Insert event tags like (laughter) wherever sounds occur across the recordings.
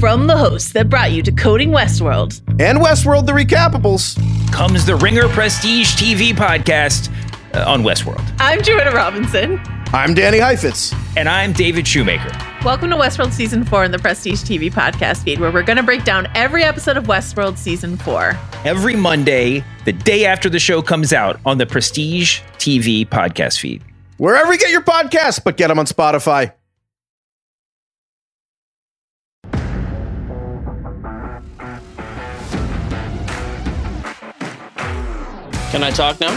From the hosts that brought you to Coding Westworld and Westworld the Recapables comes the Ringer Prestige TV podcast uh, on Westworld. I'm Joanna Robinson. I'm Danny Heifetz. And I'm David Shoemaker. Welcome to Westworld Season 4 in the Prestige TV podcast feed, where we're going to break down every episode of Westworld Season 4. Every Monday, the day after the show comes out on the Prestige TV podcast feed. Wherever you get your podcasts, but get them on Spotify. Can I talk now?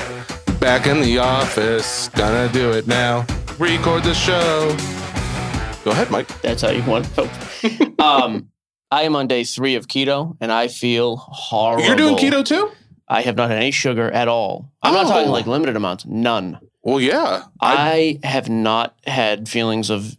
Back in the office, gonna do it now. Record the show. Go ahead, Mike. That's how you want. it. (laughs) um, I am on day three of keto, and I feel horrible. You're doing keto too? I have not had any sugar at all. I'm not talking Oh. like limited amounts. None. Well, yeah. I have not had feelings of.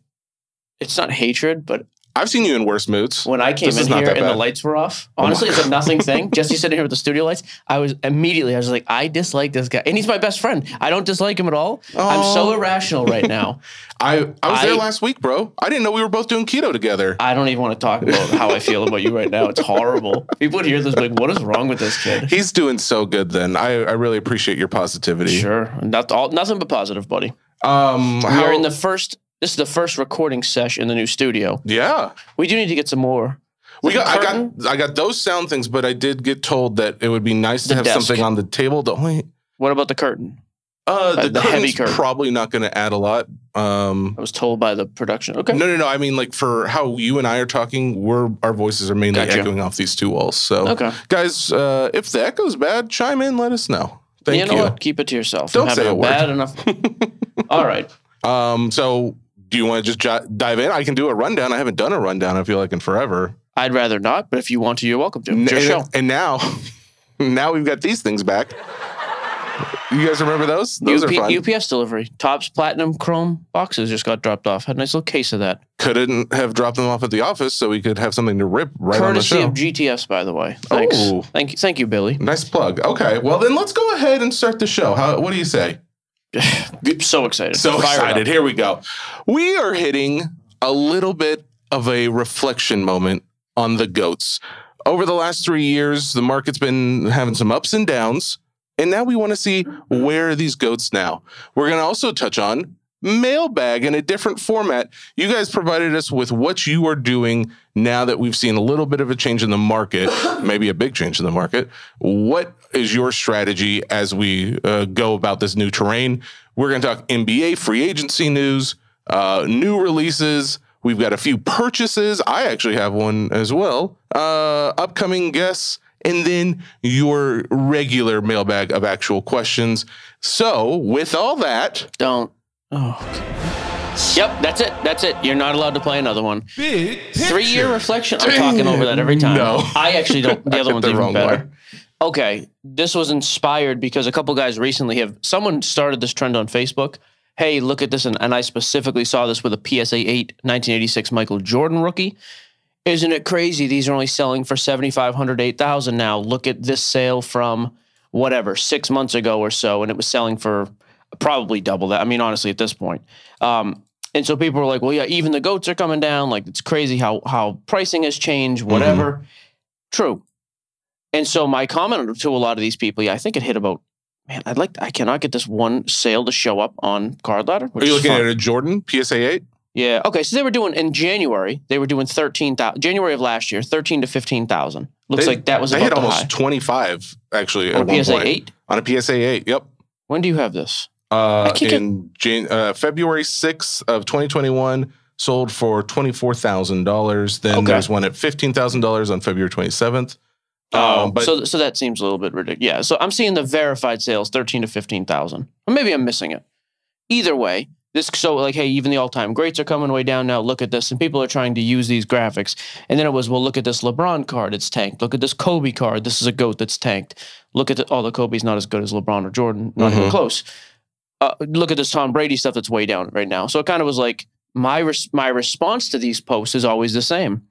It's not hatred, but I've seen you in worse moods. when I came This in here and the lights were off, Oh honestly, it's a nothing thing. (laughs) Jesse sitting here with the studio lights. I was immediately, I was like, I dislike this guy, and he's my best friend. I don't dislike him at all. I'm so Oh. irrational right now. (laughs) I, I was there last week, bro. I didn't know we were both doing keto together. I don't even want to talk about how I feel about you right now. It's horrible. (laughs) People would hear this like, what is wrong with this kid? He's doing so good then. I, I really appreciate your positivity. Sure, not all, nothing but positive, buddy. Um, We how, are in the first. This is the first recording sesh in the new studio. yeah. We do need to get some more. We got, I got I got those sound things, but I did get told that it would be nice to The have desk. something on the table. The only What about the curtain? uh, the, the heavy curtain. probably not going to add a lot. Um, I was told by the production. Okay. No, no, no. I mean, like for how you and I are talking, we're our voices are mainly Gotcha. echoing off these two walls. So, Okay. guys, uh, if the echo's bad, chime in. Let us know. Thank you you. know what? Keep it to yourself. Don't I'm say having a word. bad enough. (laughs) All right. Um, so do you want to just j- dive in? I can do a rundown. I haven't done a rundown. I feel like in forever. I'd rather not, but if you want to, you're welcome to. It's your and, show. and now, (laughs) now we've got these things back. You guys remember those? Those UP, are fun. UPS delivery. Topps Platinum Chrome boxes just got dropped off. Had a nice little case of that. Couldn't have dropped them off at the office so we could have something to rip right on the Courtesy show. of GTS, by the way. Thanks. Oh. Thank you. Thank you, Billy. nice plug. Okay, well then let's go ahead and start the show. How? What do you say? (laughs) So excited. So Fire it up. excited. Here we go. We are hitting a little bit of a reflection moment on the goats. Over the last three years, the market's been having some ups and downs. And now we want to see where are these goats now. We're going to also touch on mailbag in a different format. You guys provided us with what you are doing now that we've seen a little bit of a change in the market, maybe a big change in the market. What is your strategy as we uh, go about this new terrain? We're going to talk NBA free agency news, uh, new releases. We've got a few purchases. I actually have one as well. Uh, upcoming guests, and then your regular mailbag of actual questions. So, with all that, Don't. Oh. okay. Yep, that's it. That's it. You're not allowed to play another one. Three year reflection. I'm talking over that every time. No. I actually don't. The (laughs) other one's the even wrong better. one. Okay, this was inspired because a couple guys recently have. Someone started this trend on Facebook. Hey, look at this, and, and I specifically saw this with a PSA 8 1986 Michael Jordan rookie. Isn't it crazy? These are only selling for 7,500, 8,000 now. Look at this sale from whatever, six months ago or so, and it was selling for probably double that. I mean, honestly, at this point. Um, and so people were like, well, yeah, even the goats are coming down. Like, it's crazy how how pricing has changed, whatever. True. And so my comment to a lot of these people, yeah, I think it hit about, man, I'd like, I cannot get this one sale to show up on Card Ladder. are you looking at a Jordan PSA 8? Yeah. Okay. So they were doing in January. They were doing thirteen thousand. January of last year, thirteen to fifteen thousand. Looks They- like that was they hit the almost 25 actually On one PSA point. eight. On a PSA 8, yep. When do you have this? Uh, can't get- in Jan- uh, February 6th of 2021, sold for $24,000. Then Okay. there's one at $15,000 on February 27th. Oh, Um, but so so that seems a little bit ridiculous. Yeah. So I'm seeing the verified sales thirteen to fifteen thousand. Or maybe I'm missing it. Either way, this so like, hey, even the all-time greats are coming way down now. Look at this, and people are trying to use these graphics. And then it was, well, look at this LeBron card, it's tanked. Look at this Kobe card, this is a goat that's tanked. Look at the, oh, the Kobe's not as good as LeBron or Jordan, not even Mhm. close. Uh, look at this Tom Brady stuff that's way down right now. So it kind of was like my res- my response to these posts is always the same.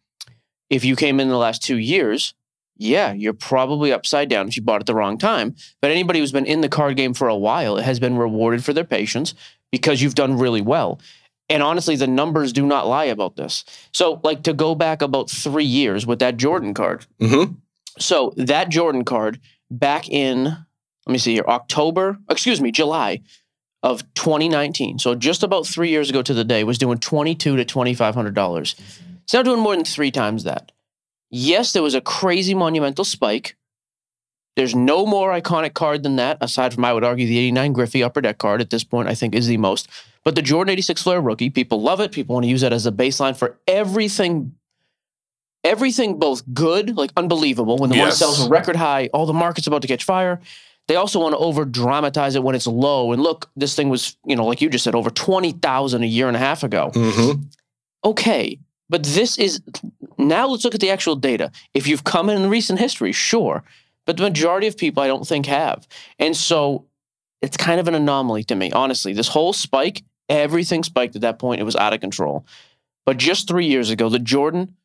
If you came in the last two years, yeah, you're probably upside down if you bought at the wrong time. But anybody who's been in the card game for a while has been rewarded for their patience because you've done really well. And honestly, the numbers do not lie about this. So, like to go back about three years with that Jordan card. Mhm. So that Jordan card back in, let me see here, October, excuse me, July of 2019. So just about three years ago to the day was doing 22 to $2,500. It's now doing more than three times that. Yes, there was a crazy monumental spike. There's no more iconic card than that, aside from, I would argue, the 89 Griffey upper deck card at this point, I think is the most. But the Jordan 86 Fleer rookie, people love it. People want to use that as a baseline for everything, everything both good, like unbelievable, when the one sells a record high, all the market's about to catch fire. They also want to over dramatize it when it's low. And look, this thing was, you know, like you just said, over 20,000 a year and a half ago Mhm. okay, but this is now let's look at the actual data. If you've come in recent history, sure, but the majority of people I don't think have. And so it's kind of an anomaly to me, honestly. This whole spike, everything spiked at that point. It was out of control. But just three years ago, the Jordan,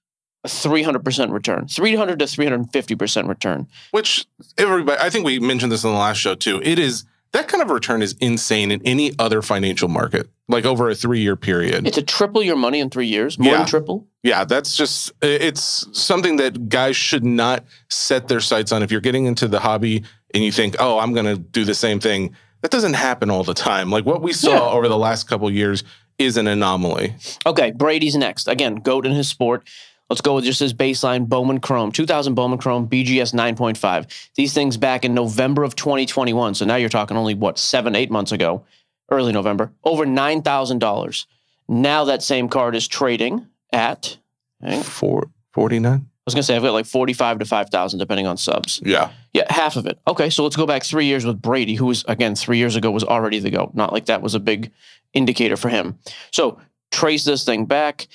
a 300% return, 300 to 350% return. Which everybody, I think we mentioned this in the last show too. It is that kind of return is insane in any other financial market, like over a three year period. It's a triple your money in three years, more Yeah. than triple. Yeah, that's just it's something that guys should not set their sights on. If you're getting into the hobby and you think, "Oh, I'm going to do the same thing." That doesn't happen all the time. Like what we saw Yeah. over the last couple years is an anomaly. Okay, Brady's next. Again, GOAT in his sport. Let's go with just his baseline Bowman Chrome, 2000 Bowman Chrome, BGS 9.5. These things back in November of 2021. So now you're talking only, what, seven, eight months ago, early November, over $9,000. Now that same card is trading at, I Four, 49? I was going to say, I've got like 45 to 5,000, depending on subs. Yeah. Yeah, half of it. Okay, so let's go back three years with Brady, who was again three years ago was already the goat. Not like that was a big indicator for him. So trace this thing back.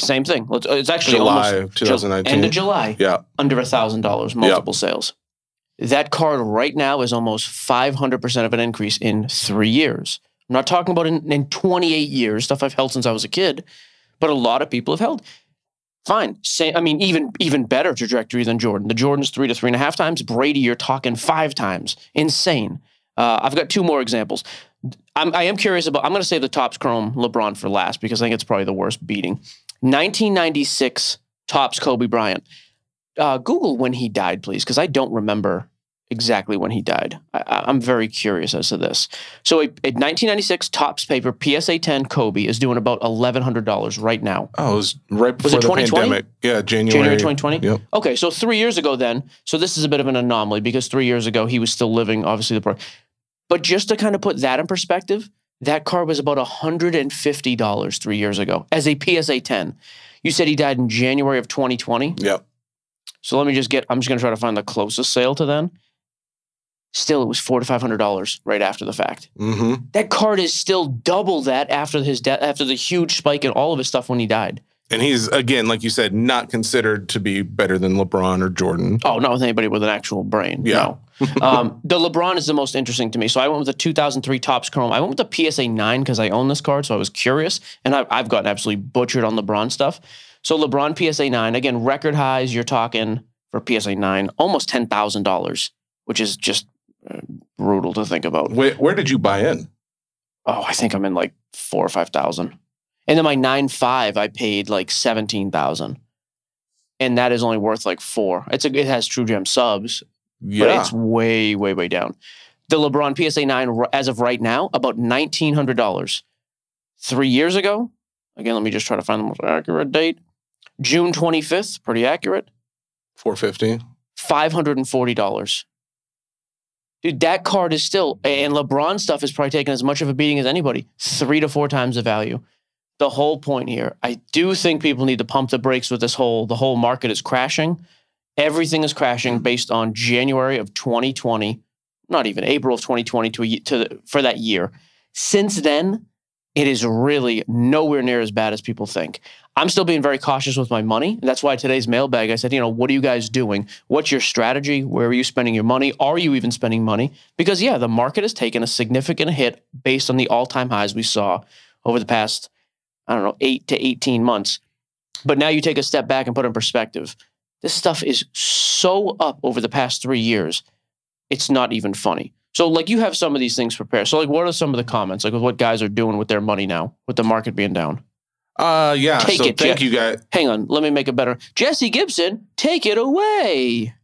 Same thing. Let's, it's actually July almost of 2019. end of July, Yeah. under a thousand dollars, multiple sales. That card right now is almost five hundred percent of an increase in three years. I'm not talking about in, in 28 years, stuff I've held since I was a kid, but a lot of people have held. Fine. Say, I mean, even even better trajectory than Jordan. The Jordan's three to three and a half times. Brady, you're talking five times. Insane. Uh, I've got two more examples. I'm, I am curious about. I'm going to save the Topps Chrome LeBron for last because I think it's probably the worst beating. 1996 Topps Kobe Bryant. Uh, Google when he died, please, because I don't remember exactly when he died. I, I'm very curious as to this. So, a, a 1996 Topps paper PSA 10 Kobe is doing about $1,100 right now. Oh, it was right Was before it the 2020? pandemic. Yeah, January. January 2020? Yep. Okay, so three years ago then. So this is a bit of an anomaly because three years ago he was still living, obviously, the pro. But just to kind of put that in perspective, that car was about $150 three years ago as a PSA 10. You said he died in January of 2020. Yep. So let me just get, I'm just going to try to find the closest sale to then. Still, it was four to $500 right after the fact. hmm That card is still double that after his death, after the huge spike in all of his stuff when he died. And he's again, like you said, not considered to be better than LeBron or Jordan. Oh, not with anybody with an actual brain. Yeah. No. (laughs) um, the LeBron is the most interesting to me. So I went with the 2003 Topps Chrome. I went with the PSA 9 because I own this card. So I was curious. And I, I've gotten absolutely butchered on LeBron stuff. So LeBron PSA 9, again, record highs, you're talking for PSA 9, almost $10,000, which is just uh, brutal to think about. Where, where did you buy in? Oh, I think I'm in like four or 5,000. And then my 9.5, I paid like 17,000. And that is only worth like four. It's a, it has True Gem subs, but Yeah. it's way, way, way down. The LeBron PSA 9, as of right now, about $1,900. Three years ago, again, let me just try to find the most accurate date. June 25th, pretty accurate, 450. $540. Dude, that card is still, and LeBron stuff is probably taking as much of a beating as anybody, three to four times the value. The whole point here, I do think people need to pump the brakes with this whole, the whole market is crashing. Everything is crashing based on January of 2020, not even April of 2020 to, a, to the, for that year. Since then, it is really nowhere near as bad as people think. I'm still being very cautious with my money. That's why today's mailbag, I said, you know, what are you guys doing? What's your strategy? Where are you spending your money? Are you even spending money? Because, yeah, the market has taken a significant hit based on the all time highs we saw over the past, I don't know, eight to 18 months. But now you take a step back and put in perspective. This stuff is so up over the past three years, it's not even funny. So like you have some of these things prepared. So like what are some of the comments? Like with what guys are doing with their money now, with the market being down? Uh, yeah. Take so it, thank Jeff. you guys. Hang on, let me make it better. Jesse Gibson, take it away.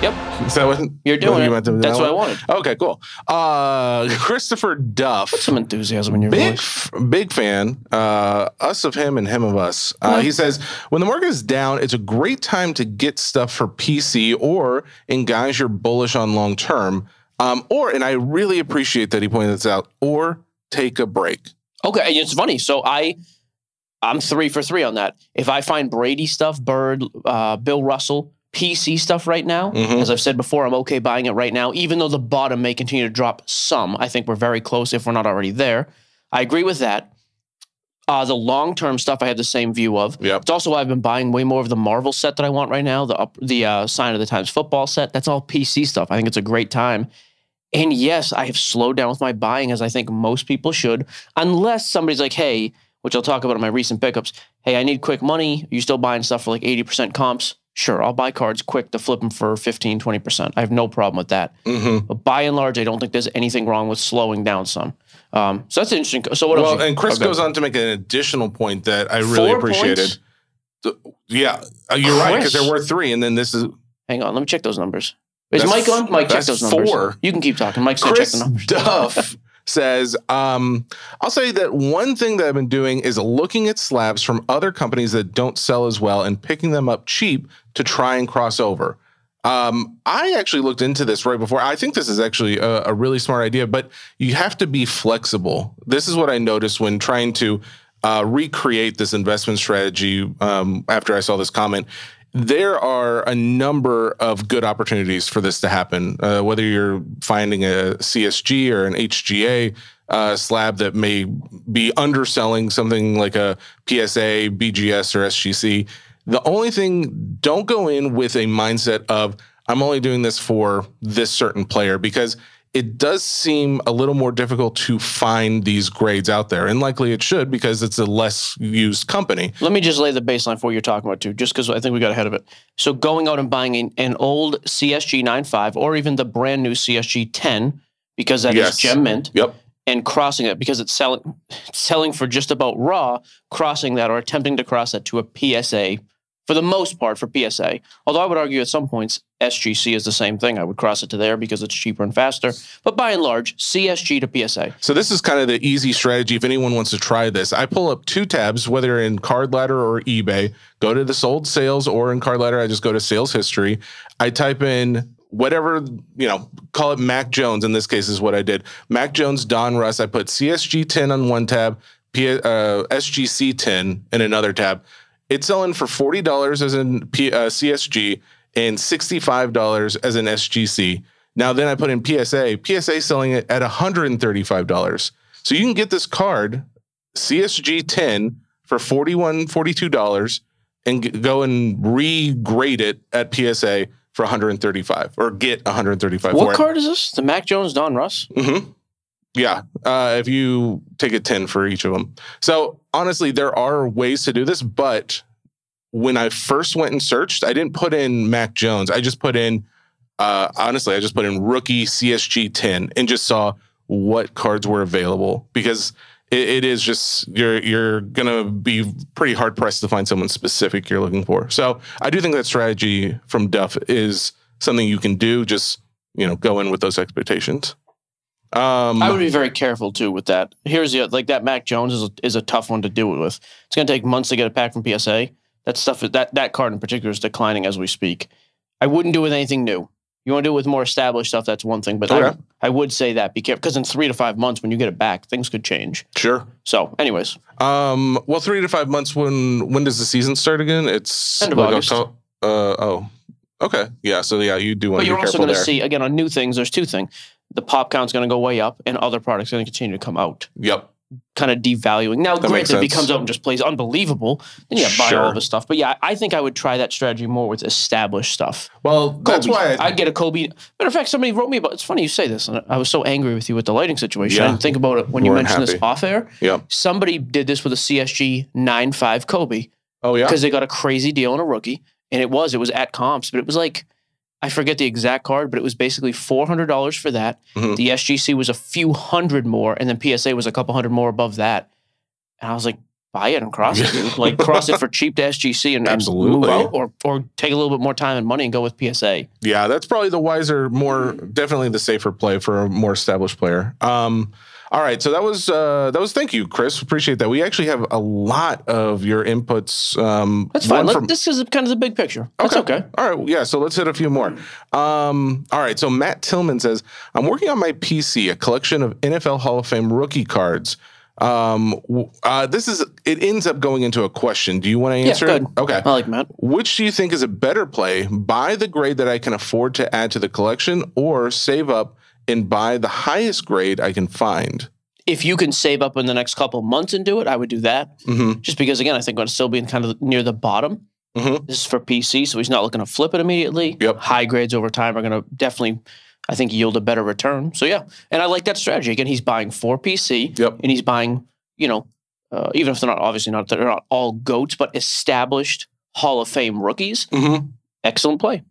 Yep, Is that what you're what doing you meant to- that That's what I wanted. Okay, cool. Uh, Christopher Duff. Put some enthusiasm in your Big, voice. f- big fan. Uh, us of him and him of us. Uh, he says, when the market is down, it's a great time to get stuff for PC or in guys you're bullish on long term. Um, or, and I really appreciate that he pointed this out, or take a break. Okay, it's funny. So I, I'm three for three on that. If I find Brady stuff, Bird, uh, Bill Russell, PC stuff right now, Mhm. as I've said before, I'm okay buying it right now, even though the bottom may continue to drop some. I think we're very close if we're not already there. I agree with that. Uh, the long term stuff, I have the same view of. Yep. It's also why I've been buying way more of the Marvel set that I want right now. The up, the uh, Sign of the Times football set. That's all PC stuff. I think it's a great time. And yes, I have slowed down with my buying as I think most people should, unless somebody's like, "Hey," which I'll talk about in my recent pickups. Hey, I need quick money. You still buying stuff for like eighty percent comps? Sure, I'll buy cards quick to flip them for 15, 20 percent. I have no problem with that. Mm-hmm. But by and large, I don't think there's anything wrong with slowing down some. Um, so that's interesting. So what else? Well, you- and Chris okay. goes on to make an additional point that I really Four appreciated. points? Yeah, uh, you're right because there were three, and then this is Hang on, let me check those numbers. Is Mike on? Mike, check those numbers. four. You can keep talking. Mike's gonna check Chris the numbers. Duff (laughs) says, um, I'll say that one thing that I've been doing is looking at slabs from other companies that don't sell as well and picking them up cheap to try and cross over. Um, I actually looked into this right before. I think this is actually a, a really smart idea, but you have to be flexible. This is what I noticed when trying to uh, recreate this investment strategy um, after I saw this comment there are a number of good opportunities for this to happen. Uh, whether you're finding a CSG or an HGA uh, slab that may be underselling something like a PSA, BGS, or SGC. The only thing, don't go in with a mindset of, I'm only doing this for this certain player because it does seem a little more difficult to find these grades out there. And likely it should because it's a less used company. Let me just lay the baseline for what you're talking about too, just because I think we got ahead of it. So going out and buying an, an old CSG 9.5 or even the brand new CSG 10, because that is Yes. gem mint, Yep. and crossing it because it's selling selling for just about raw, crossing that or attempting to cross that to a PSA for the most part for PSA. Although I would argue at some points SGC is the same thing. I would cross it to there because it's cheaper and faster. But by and large, CSG to PSA. So this is kind of the easy strategy if anyone wants to try this. I pull up two tabs, whether in Card Ladder or eBay, go to the sold sales or in Card Ladder, I just go to sales history. I type in whatever, you know, call it Mac Jones. In this case is what I did. Mac Jones, Donruss. I put CSG 10 on one tab, P, uh, SGC 10 in another tab. It's selling for $40 as in P, uh, CSG and $65 as an SGC. Now then I put in PSA. PSA selling it at $135. So you can get this card, CSG 10, for $41, $42 and g- go and regrade it at PSA for 135 or get 135 What card is this? The Mac Jones Donruss? it. Yeah. Uh, if you take a 10 for each of them. So honestly, there are ways to do this, but when I first went and searched, I didn't put in Mac Jones. I just put in, uh, honestly, I just put in rookie CSG 10 and just saw what cards were available because it, it is just you're you're gonna be pretty hard pressed to find someone specific you're looking for. So I do think that strategy from Duff is something you can do. Just you know, go in with those expectations. Um, I would be very careful too with that. Here's the like that Mac Jones is a, is a tough one to it with. It's going to take months to get a pack from PSA. That stuff that that card in particular is declining as we speak. I wouldn't do with anything new. You want to do it with more established stuff. That's one thing, but Okay. I, I would say that be careful because in three to five months, when you get it back, things could change. sure. So, anyways, Um, well, three to five months. When when does the season start again? It's End of like August. Uh, oh, okay, yeah. So yeah, you do want but to you're also going to see again on new things. There's two things: the pop count's going to go way up, and other products are going to continue to come out. Yep. kind of devaluing. Now, That granted, if he comes out and just plays unbelievable, then yeah, buy Sure. all this stuff. But yeah, I think I would try that strategy more with established stuff. Well, that's why I, I'd get a Kobe. Matter of fact, somebody wrote me about. It's funny you say this, and I was so angry with you with the lighting situation. I didn't think about it when you Weren't mentioned this off air. Yep. Somebody did this with a CSG 9.5 Kobe Oh yeah. because they got a crazy deal on a rookie, and it was it was at comps, but it was like I forget the exact card, but it was basically four hundred dollars for that. Mhm. The SGC was a few hundred more, and then PSA was a couple hundred more above that. And I was like, buy it and cross it, like (laughs) cross it for cheap to SGC and, and move out, or or take a little bit more time and money and go with PSA. Yeah, that's probably the wiser, more definitely the safer play for a more established player. Um, all right, so that was uh, that was thank you, Chris. Appreciate that. We actually have a lot of your inputs. Um, That's fine. Let, from- this is kind of the big picture. That's okay. All right. Yeah. So let's hit a few more. Um, all right. So Matt Tillman says, I'm working on my PC, a collection of NFL Hall of Fame rookie cards. Um, uh, this is, it ends up going into a question. Do you want to Yeah, answer go it? Okay. I like Matt. Which do you think is a better play? Buy the grade that I can afford to add to the collection or save up and buy the highest grade I can find? If you can save up in the next couple months and do it, I would do that. Mm-hmm. Just because, again, I think I'm still being kind of near the bottom. Mhm. This is for PC, so he's not looking to flip it immediately. Yep. High grades over time are going to definitely, I think, yield a better return. So yeah, and I like that strategy. Again, he's buying for PC, Yep. and he's buying, you know, uh, even if they're not obviously not they're not all goats, but established Hall of Fame rookies. Mm-hmm. Excellent play.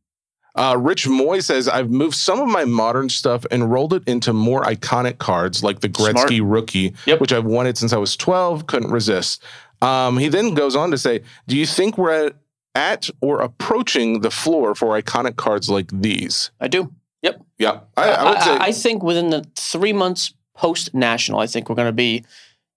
Uh, Rich Moy says, I've moved some of my modern stuff and rolled it into more iconic cards like the Gretzky rookie, Yep. which I've wanted since I was 12, couldn't resist. Um, he then goes on to say, Do you think we're at, at or approaching the floor for iconic cards like these? I do. Yep. Yeah, I, I would say. I, think within the three months post national, I think we're going to be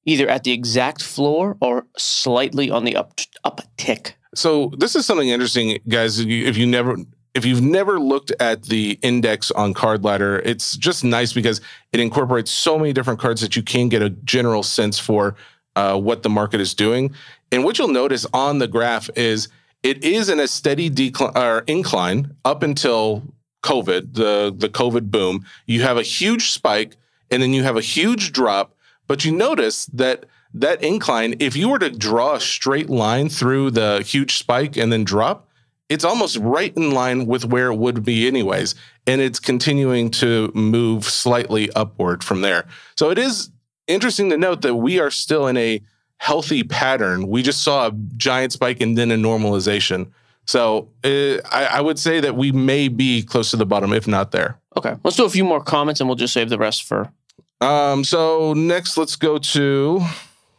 either at the exact floor or slightly on the up up tick. So this is something interesting, guys. If you never, if you've never looked at the index on Card Ladder, it's just nice because it incorporates so many different cards that you can get a general sense for uh, what the market is doing. And what you'll notice on the graph is it is in a steady decline or incline up until COVID, the the COVID boom. You have a huge spike, and then you have a huge drop. But you notice that that incline, if you were to draw a straight line through the huge spike and then drop, it's almost right in line with where it would be anyways. And it's continuing to move slightly upward from there. So it is interesting to note that we are still in a healthy pattern. We just saw a giant spike and then a normalization. So uh, I, I would say that we may be close to the bottom, if not there. Okay, let's do a few more comments and we'll just save the rest for. Um, so next, let's go to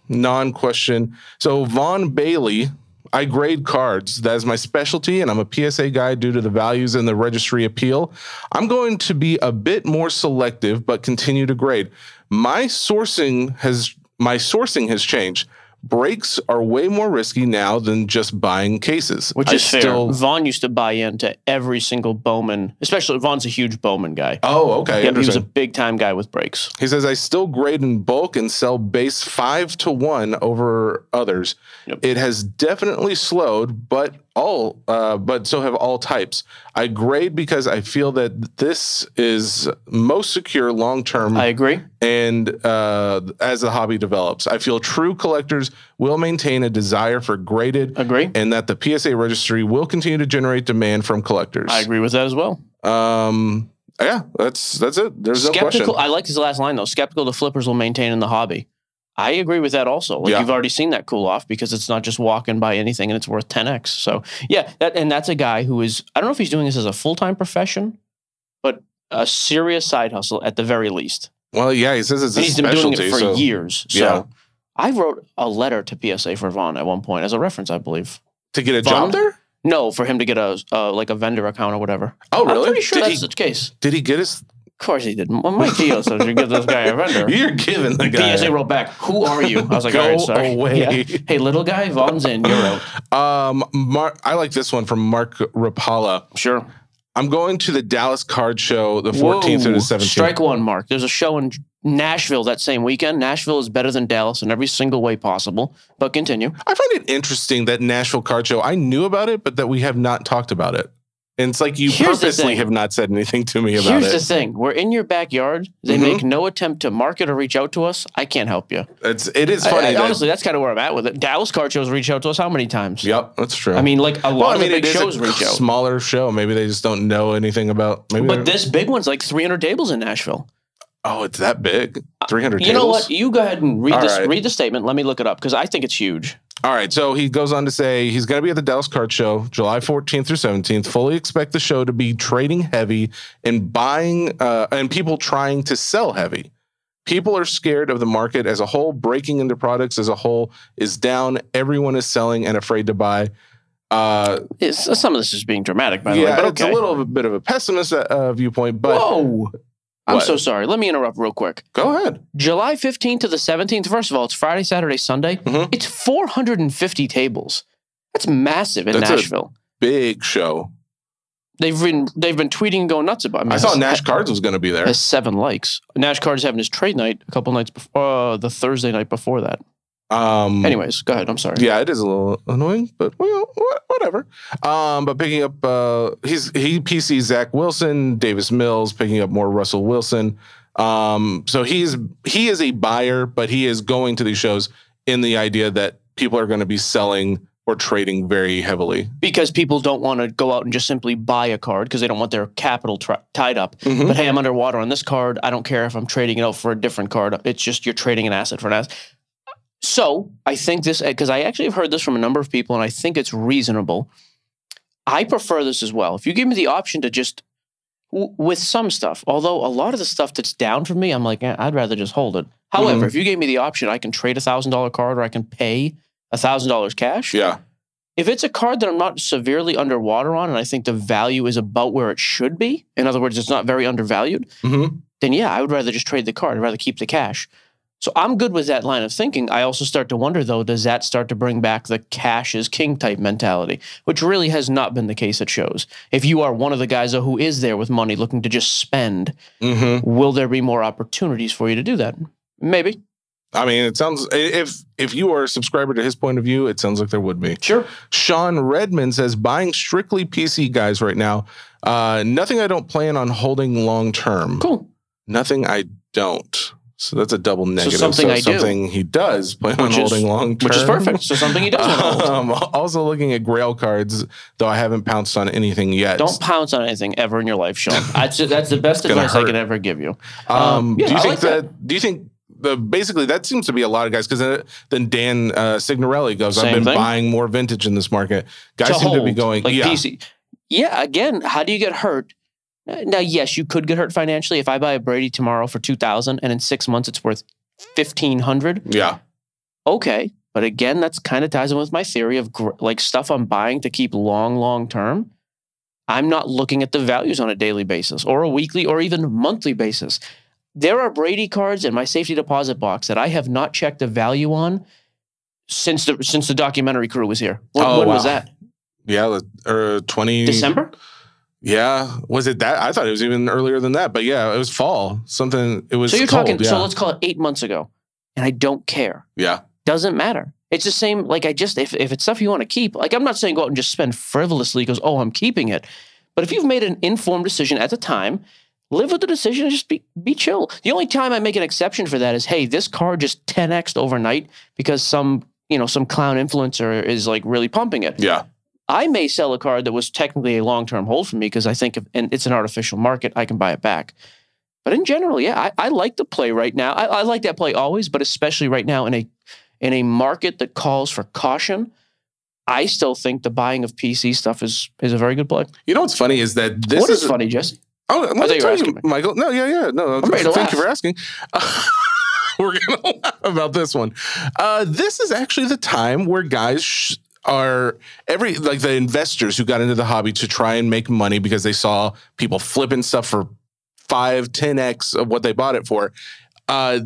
non-question. So Vaughn Bailey, I grade cards. That is my specialty, and I'm a PSA guy due to the values and the registry appeal. I'm going to be a bit more selective, but continue to grade. My sourcing has my sourcing has changed. Breaks are way more risky now than just buying cases. Which I is fair. still- Vaughn used to buy into every single Bowman, especially Vaughn's a huge Bowman guy. Oh, okay. yeah, he was a big time guy with breaks. He says, I still grade in bulk and sell base five to one over others. Yep. It has definitely slowed, but all, uh, but so have all types. I grade because I feel that this is most secure long term I agree. And uh, as the hobby develops. I feel true collectors will maintain a desire for graded Agree. and that the PSA registry will continue to generate demand from collectors. I agree with that as well. Um, yeah, that's that's it. There's no question. Skeptical. I like his last line though. Skeptical the flippers will maintain in the hobby. I agree with that also. Like Yeah. you've already seen that cool off because it's not just walking by anything and it's worth 10x. So yeah, that and that's a guy who is I don't know if he's doing this as a full time profession, but a serious side hustle at the very least. Well, yeah, he says it's a And he's been doing it for so- years. So yeah. I wrote a letter to PSA for Vaughn at one point as a reference, I believe. to get a Vaughn? job there. No, for him to get a uh, like a vendor account or whatever. Oh, really? I'm pretty sure did that's he the case. did he get his? Of course he did. Well, Mike Gio says you give this guy a vendor. (laughs) You're giving the guy. PSA wrote back, "Who are you?" I was like, Go "All right, sorry." away. Yeah. Hey, little guy, Vaughn's in. You're out. (laughs) Um, Mar- I like this one from Mark Rapala. Sure. I'm going to the Dallas Card Show the 14th through the 17th. Strike one, Mark. There's a show in Nashville that same weekend. Nashville is better than Dallas in every single way possible. But continue. I find it interesting that Nashville Card Show. I knew about it, but that we have not talked about it. And it's like you Here's the purposely thing. have not said anything to me about Here's it. the thing: we're in your backyard. They Mhm. make no attempt to market or reach out to us. I can't help you. It's it is funny. I- that- honestly, that's kind of where I'm at with it. Dallas card shows reach out to us how many times? yep, that's true. I mean, like a lot I of the big is shows reach out. smaller show. Maybe they just don't know anything about. Maybe But they're- this big one's like 300 tables in Nashville. Oh, it's that big. 300 You know what? You go ahead and read All this. right. Read the statement. Let me look it up because I think it's huge. All right. So he goes on to say he's going to be at the Dallas Card Show July 14th through 17th. Fully expect the show to be trading heavy and buying, uh, and people trying to sell heavy. People are scared of the market as a whole. Breaking into products as a whole is down. Everyone is selling and afraid to buy. Uh, some of this is being dramatic, by the yeah, way. But it's a little bit of a pessimist uh, viewpoint, but Whoa! I'm What? so sorry. Let me interrupt real quick. go ahead. July 15th to the 17th. First of all, it's Friday, Saturday, Sunday. Mhm. It's 450 tables. That's massive in That's a- Nashville. Big show. They've been they've been tweeting and going nuts about. it. I saw Nash Cards was going to be there. has seven likes. Nash Cards having his trade night a couple nights before uh, the Thursday night before that. Um, Anyways, go ahead. I'm sorry. Yeah, it is a little annoying, but well, whatever. Um, but picking up, uh, he's he PC Zach Wilson, Davis Mills, picking up more Russell Wilson. Um, so he's he is a buyer, but he is going to these shows in the idea that people are going to be selling or trading very heavily. because people don't want to go out and just simply buy a card because they don't want their capital tri- tied up. Mhm. But hey, I'm underwater on this card. I don't care if I'm trading it out for a different card. It's just you're trading an asset for an asset. So I think this because I actually have heard this from a number of people, and I think it's reasonable. I prefer this as well. If you give me the option to just w- with some stuff, although a lot of the stuff that's down for me, I'm like, eh, I'd rather just hold it. However, Mhm. if you gave me the option, I can trade a thousand dollar card or I can pay a thousand dollars cash Yeah, if it's a card that I'm not severely underwater on and I think the value is about where it should be, in other words, it's not very undervalued, hmm then yeah, I would rather just trade the card. I'd rather keep the cash. So I'm good with that line of thinking. I also start to wonder though, does that start to bring back the cash is king type mentality, which really has not been the case at shows. If you are one of the guys who is there with money looking to just spend, hmm will there be more opportunities for you to do that? Maybe. I mean, it sounds if if you are a subscriber to his point of view, it sounds like there would be. Sure. Sean Redmond says buying strictly PC guys right now. Uh, nothing I don't plan on holding long term. Cool. Nothing I don't. So that's a double negative. something I do. something he does plan on is- holding long term. Which is perfect. So something he does hold. Um, (laughs) also looking at Grail cards, though I haven't pounced on anything yet. Don't pounce on anything ever in your life, Sean. (laughs) That's, that's the best advice I can ever give you. Um, Um, yeah, do you I think like that, Do you think the basically that seems to be a lot of guys because then, then Dan uh, Signorelli goes, "I've been thing. buying more vintage in this market." Guys To seem to be going, like yeah, PC. Yeah, again, how do you get hurt? Uh, Now, yes, you could get hurt financially if I buy a Brady tomorrow for two thousand, and in six months it's worth fifteen hundred. yeah, Okay, but again, that's kind of ties in with my theory of gr- like stuff I'm buying to keep long, long term. I'm not looking at the values on a daily basis or a weekly or even monthly basis. There are Brady cards in my safety deposit box that I have not checked the value on since the since the documentary crew was here. When, Oh, when was that? yeah, or twenty December? Yeah, was it that? I thought it was even earlier than that, but yeah, it was fall. Something. It was. So you're cold, talking. Yeah. So let's call it eight months ago, and I don't care. yeah. Doesn't matter. It's the same. Like I just if if it's stuff you want to keep, like I'm not saying go out and just spend frivolously because oh I'm keeping it, but if you've made an informed decision at the time, live with the decision and just be be chill. The only time I make an exception for that is hey this car just 10x overnight because some you know some clown influencer is like really pumping it. Yeah. I may sell a card that was technically a long term hold for me because I think if, and it's an artificial market, I can buy it back. But in general, yeah, I, I like the play right now. I, I like that play always, but especially right now in a in a market that calls for caution. I still think the buying of PC stuff is is a very good play. You know what's funny is that this what is is funny, Jesse? Oh, let me tell you, me. Michael. No, yeah, yeah, no. I'm ready to thank you for asking. (laughs) we're gonna (laughs) laugh about this one. Uh, this is actually the time where guys sh- are every like the investors who got into the hobby to try and make money because they saw people flipping stuff for five, 10x of what they bought it for. Uh,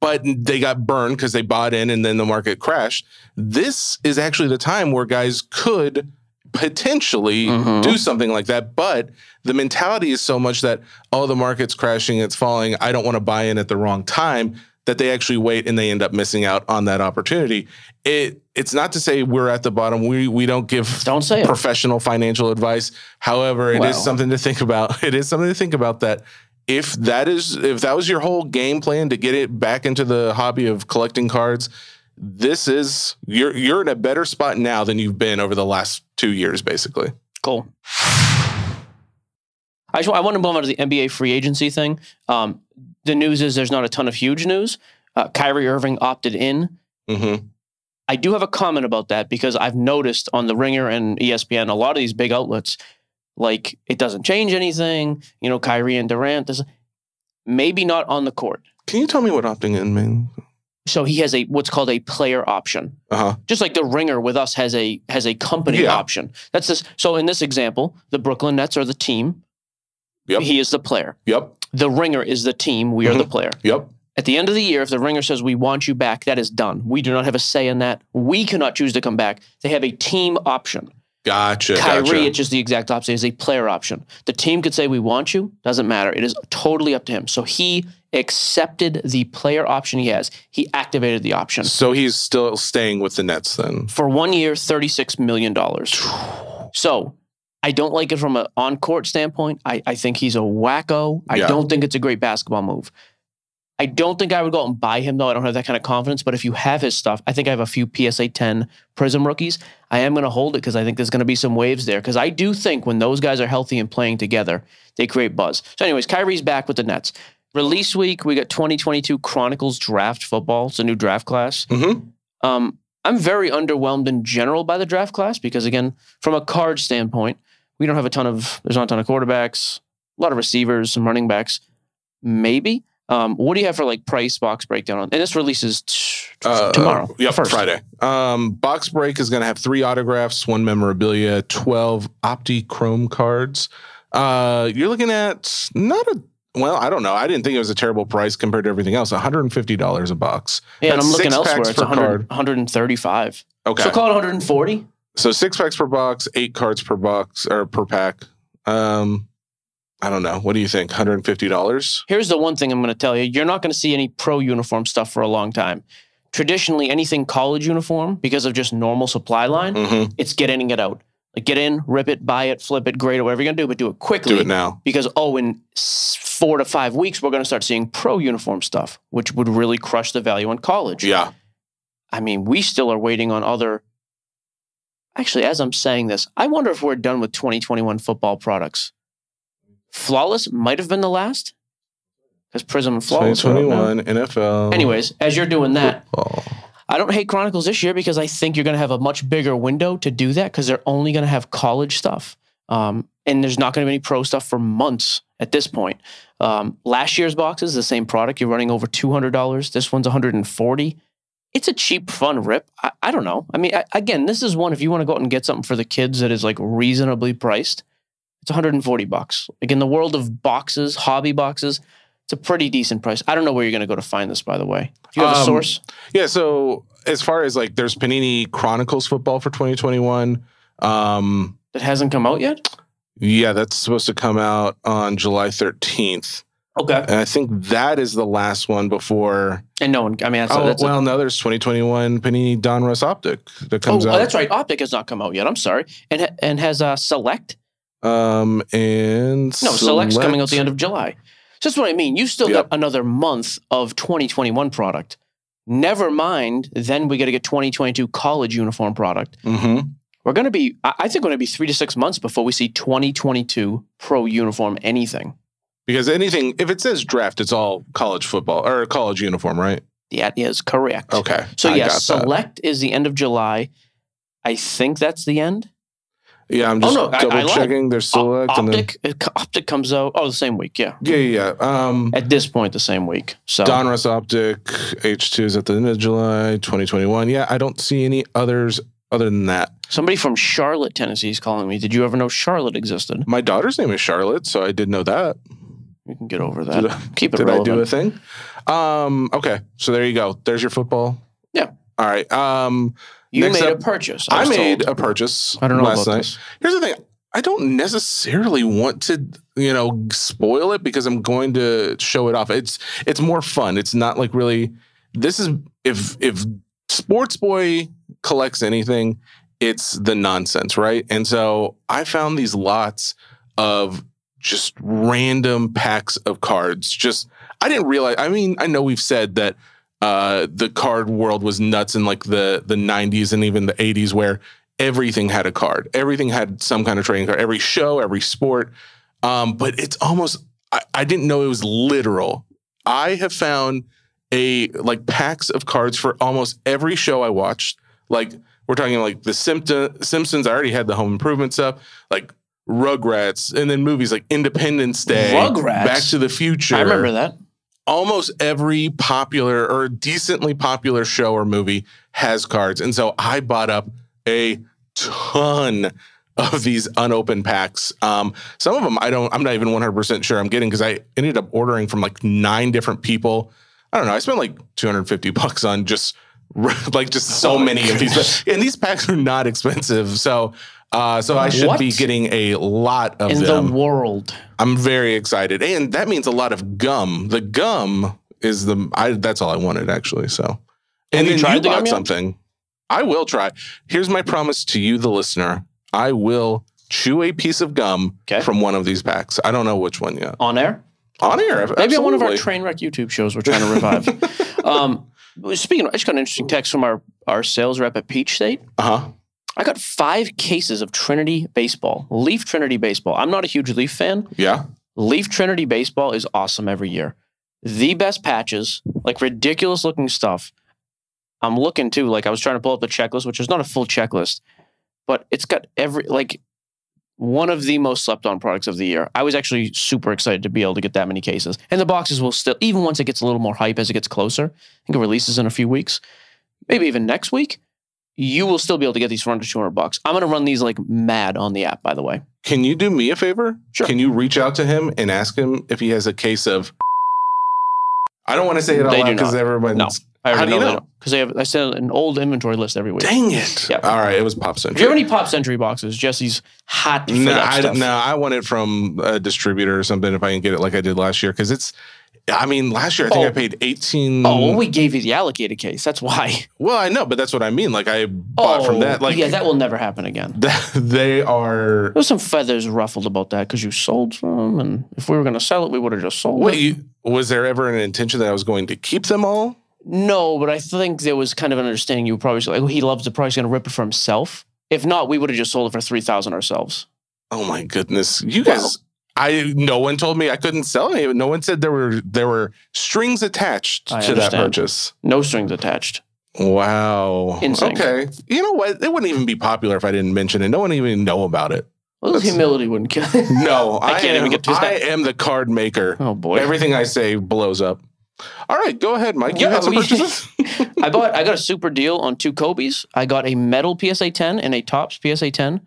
but they got burned because they bought in and then the market crashed. This is actually the time where guys could potentially Mhm. do something like that. But the mentality is so much that, oh, the market's crashing, it's falling. I don't want to buy in at the wrong time that they actually wait and they end up missing out on that opportunity. It it's not to say we're at the bottom. We we don't give Don't say it. professional financial advice. However, it is something to think about. (laughs) It is something to think about that if that is if that was your whole game plan to get it back into the hobby of collecting cards, this is you're you're in a better spot now than you've been over the last 2 years basically. Cool. I just, I want to move on to the NBA free agency thing. Um, the news is there's not a ton of huge news. Uh, Kyrie Irving opted in. Mm-hmm. I do have a comment about that because I've noticed on the Ringer and ESPN, a lot of these big outlets, like it doesn't change anything. You know, Kyrie and Durant, this, maybe not on the court. Can you tell me what opting in means? So he has a what's called a player option. Uh huh. just like the ringer with us has a has a company Yeah. option. That's this. So in this example, the Brooklyn Nets are the team. Yep. He is the player. Yep. The ringer is the team. We are the mm-hmm. player. Yep. At the end of the year, if the ringer says we want you back, that is done. We do not have a say in that. We cannot choose to come back. They have a team option. Gotcha. Kyrie, gotcha. it's just the exact opposite. Is a player option. The team could say we want you. Doesn't matter. It is totally up to him. So he accepted the player option he has. He activated the option so he's still staying with the Nets then. for one year, $36 million. (sighs) So I don't like it from an on court standpoint. I, I think he's a wacko. I Yeah. don't think it's a great basketball move. I don't think I would go out and buy him, though. I don't have that kind of confidence. But if you have his stuff, I think I have a few PSA 10 Prism rookies. I am going to hold it because I think there's going to be some waves there. Because I do think when those guys are healthy and playing together, they create buzz. So, anyways, Kyrie's back with the Nets. Release week, we got 2022 Chronicles Draft Football. It's a new draft class. Mm-hmm. Um, I'm very underwhelmed in general by the draft class because, again, from a card standpoint, we don't have a ton of there's not a ton of quarterbacks, a lot of receivers, some running backs, maybe. Um, what do you have for like price box breakdown on? And this releases t- t- tomorrow. Yep, first. Friday. Um, box break is going to have three autographs, one memorabilia, twelve Opti Chrome cards. Uh, you're looking at not a well, I don't know. I didn't think it was a terrible price compared to everything else. One hundred and fifty dollars a box. Yeah, and I'm looking elsewhere. It's per 100, card. 135. Okay, So call it 140. So six packs per box, eight cards per box or per pack. Um, I don't know. What do you think? One hundred and fifty dollars. Here's the one thing I'm going to tell you: you're not going to see any pro uniform stuff for a long time. Traditionally, anything college uniform, because of just normal supply line, Mm-hmm. it's getting get out. Like get in, rip it, buy it, flip it, grade it, whatever you're gonna do, but do it quickly. Do it now. Because oh, in four to five weeks, we're gonna start seeing pro uniform stuff, which would really crush the value on college. Yeah. I mean, we still are waiting on other. Actually, as I'm saying this, I wonder if we're done with 2021 football products. Flawless might have been the last, because Prism and Flawless. are up now. 2021 NFL. Anyways, as you're doing that, football. I don't hate Chronicles this year because I think you're going to have a much bigger window to do that because they're only going to have college stuff. Um, and there's not going to be any pro stuff for months at this point. Um, last year's box is the same product. You're running over $200. This one's 140 It's a cheap, fun rip. I, I don't know. I mean, I, again, this is one if you want to go out and get something for the kids that is like reasonably priced, it's 140 bucks. Like in the world of boxes, hobby boxes, it's a pretty decent price. I don't know where you're going to go to find this, by the way. Do you have a Um, source? Yeah. So as far as like, there's Panini Chronicles football for 2021. Um, That hasn't come out yet? yeah, that's supposed to come out on July 13th, Okay. and I think that is the last one before. And no one, I mean, that's, oh that's a- well, no, there's 2021 Panini Donruss Optic that oh, comes oh, out. Oh, that's right. Optic has not come out yet. I'm sorry. And and has uh, Select? Um, and No, Select's coming out the end of July. So that's what I mean. You still Yep. got another month of 2021 product. Never mind. Then we got to get 2022 college uniform product. hmm We're going to be, I I think, we're going to be three to six months before we see 2022 pro uniform anything. Because anything, if it says draft, it's all college football or college uniform, right? That is correct. Okay. So I yes. Select is the end of July. I think that's the end. Yeah, I'm Oh, just no, I- I double lied. checking. There's select Op- and then Optic, uh, Optic comes out. Oh, the same week. Yeah. yeah, yeah. yeah. Um, At this point, the same week. So Donruss Optic H2 is at the end of July 2021. Yeah, I don't see any others other than that. somebody from Charlotte, Tennessee is calling me. Did you ever know Charlotte existed? My daughter's name is Charlotte, so I did know that. You can get over that. I- (laughs) Keep it Did I do a thing? Um, okay, so there you go. There's your football. Yeah. All right. Um, you Next made a purchase. I, was made told. a purchase I don't know last about night. this. Here's the thing. I don't necessarily want to, you know, spoil it because I'm going to show it off. It's it's more fun. It's not like really this is if if Sports Boy collects anything, it's the nonsense, right? And so I found these lots of just random packs of cards. Just I didn't realize I mean, I know we've said that uh the card world was nuts in like the the 90s and even the 80s where everything had a card. Everything had some kind of trading card. Every show, every sport. Um, but it's almost I, I didn't know it was literal. I have found a like packs of cards for almost every show I watched. Like we're talking like the Simpson, Simpsons. I already had the Home Improvement stuff, like Rugrats, and then movies like Independence Day, Rugrats? Back to the Future. I remember that. Almost every popular or decently popular show or movie has cards, and so I bought up a ton of these unopened packs. Um, some of them I don't. I'm not even 100 percent sure I'm getting because I ended up ordering from like nine different people. I don't know. I spent like 250 bucks on just (laughs) like just so many of these, and these packs are not expensive. So, uh, so I should What? be getting a lot of In them. the world. I'm very excited, and that means a lot of gum. The gum is the I. That's all I wanted actually. So, and you then tried you the bought yet? something. I will try. Here's my promise to you, the listener. I will chew a piece of gum Okay. from one of these packs. I don't know which one yet. On air? On air, Maybe on one of our train wreck YouTube shows we're trying to revive. (laughs) um, speaking of, I just got an interesting text from our, our sales rep at Peach State. Uh huh. I got five cases of Trinity baseball, Leaf Trinity baseball. I'm not a huge Leaf fan. Yeah. Leaf Trinity baseball is awesome every year. The best patches, like ridiculous looking stuff. I'm looking too, like I was trying to pull up the checklist, which is not a full checklist, but it's got every like one of the most slept on products of the year. I was actually super excited to be able to get that many cases. And the boxes will still, even once it gets a little more hype as it gets closer, I think it releases in a few weeks, maybe even next week, you will still be able to get these for under 200 bucks. I'm going to run these like mad on the app, by the way. Can you do me a favor? Sure. Can you reach out to him and ask him if he has a case of? (laughs) I don't want to say it out They loud because everyone's. No. I How already do you know, because they have I send an old inventory list every week. Dang it! Yep. All right, it was Pop If you have any Pop Century boxes, Jesse's hot No, I, stuff. no, I want it from a distributor or something if I can get it like I did last year because it's. I mean, last year I think Oh. I paid eighteen. Oh, well, we gave you the allocated case. That's why. (laughs) Well, I know, but that's what I mean. Like I bought oh, from that. Like yeah, that will never happen again. (laughs) they are. There's some feathers ruffled about that because you sold some, and if we were going to sell it, we would have just sold Wait, it. you, was there ever an intention that I was going to keep them all? No, but I think there was kind of an understanding you were probably like, oh, he loves the price, he's going to rip it for himself. If not, we would have just sold it for three thousand ourselves. Oh my goodness, you Well- guys! I no one told me I couldn't sell any. No one said there were there were strings attached I to understand. that purchase. No strings attached. Wow. Insane. Okay. You know what? It wouldn't even be popular if I didn't mention it. No one even know about it. Well, That's, humility wouldn't kill. (laughs) no, I, (laughs) I can't am, even get to that. I am the card maker. Oh boy. Everything I say blows up. All right, go ahead, Mike. You yeah, had some (laughs) purchases. I bought. I got a super deal on two Kobe's. I got a metal PSA 10 and a Topps PSA 10.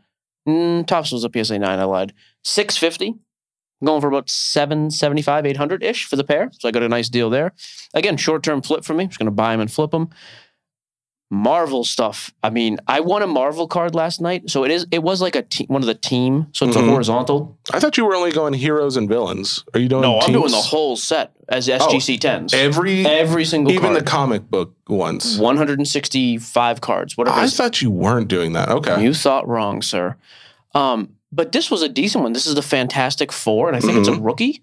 Mm, Topps was a PSA 9. I lied. 650. Going for about 775, 800 ish for the pair. So I got a nice deal there. Again, short term flip for me. I'm just going to buy them and flip them. Marvel stuff. I mean, I won a Marvel card last night, so it is. It was like a te- one of the team, so it's mm-hmm. a horizontal. I thought you were only going heroes and villains. Are you doing? No, teams? I'm doing the whole set as SGC oh, tens. Oh, every every single even card. the comic book ones. 165 cards. Whatever. I thought you weren't doing that. Okay, you thought wrong, sir. Um, but this was a decent one. This is the Fantastic Four, and I think it's a Mm-hmm. rookie.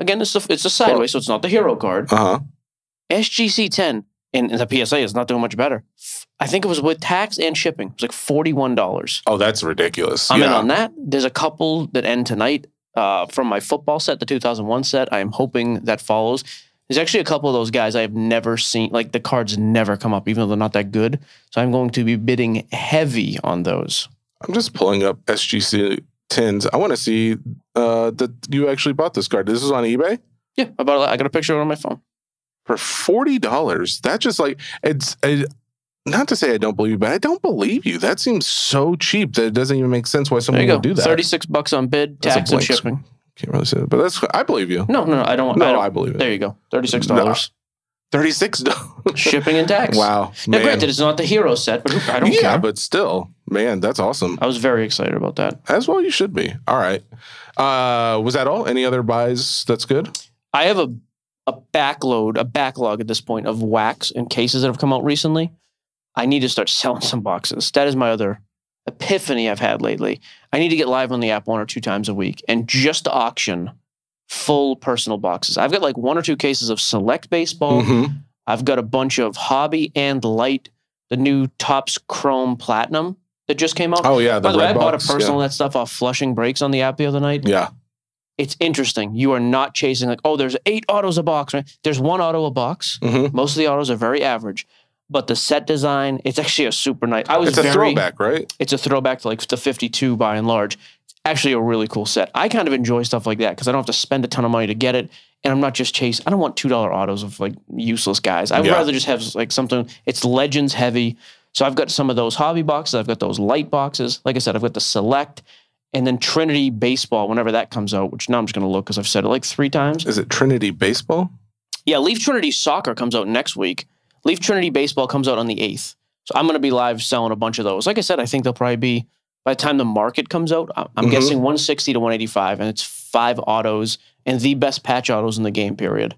Again, it's a, it's a sideways, so it's not the hero card. Uh huh. SGC 10, and, and the PSA is not doing much better. I think it was with tax and shipping. It was like $41. Oh, that's ridiculous. I'm in on that. There's a couple that end tonight uh, from my football set, the 2001 set. I am hoping that follows. There's actually a couple of those guys I have never seen. Like the cards never come up, even though they're not that good. So I'm going to be bidding heavy on those. I'm just pulling up SGC tins. I want to see uh, that you actually bought this card. This is on eBay Yeah, I bought. It, I got a picture of it on my phone. for forty dollars. That just like it's. It, not to say I don't believe you, but I don't believe you. That seems so cheap that it doesn't even make sense why someone would do that. Thirty-six bucks on bid, tax and shipping. Can't really say that, but that's I believe you. No, no, no. I don't. No, I I, don't. believe it. there you go. Thirty-six dollars. Thirty six dollars. shipping and tax. (laughs) Wow, Now, man. granted, it's not the hero set, but I don't yeah, care. but still, man, that's awesome. I was very excited about that. As well, you should be. All right. Uh, was that all? Any other buys? That's good. I have a a backload, a backlog at this point of wax and cases that have come out recently. I need to start (laughs) selling some boxes. That is my other epiphany I've had lately. I need to get live on the app one or two times a week and just auction full personal boxes. I've got like one or two cases of select baseball. Mhm. I've got a bunch of hobby and light, the new Topps Chrome Platinum that just came out. Oh yeah, By the way, I bought a personal of that stuff off Flushing Breaks on the app the other night. Yeah. it's interesting. You are not chasing like, oh, there's eight autos a box. Right? There's one auto a box. Mhm. Most of the autos are very average, but the set design, it's actually a super nice. I was It's a very, throwback, right? It's a throwback to like the 52 by and large. It's actually a really cool set. I kind of enjoy stuff like that because I don't have to spend a ton of money to get it. And I'm not just chasing. I don't want two dollar autos of like useless guys. I would Yeah. rather just have like something. It's legends heavy. So I've got some of those hobby boxes. I've got those light boxes. Like I said, I've got the select and then Trinity baseball whenever that comes out. Which now I'm just going to look because I've said it like three times. Is it Trinity Baseball? Yeah, Leaf Trinity Soccer comes out next week. Leaf Trinity Baseball comes out on the 8th. So I'm going to be live selling a bunch of those. Like I said, I think they'll probably be, by the time the market comes out, I'm Mhm. guessing 160 to 185, and it's five autos and the best patch autos in the game, period.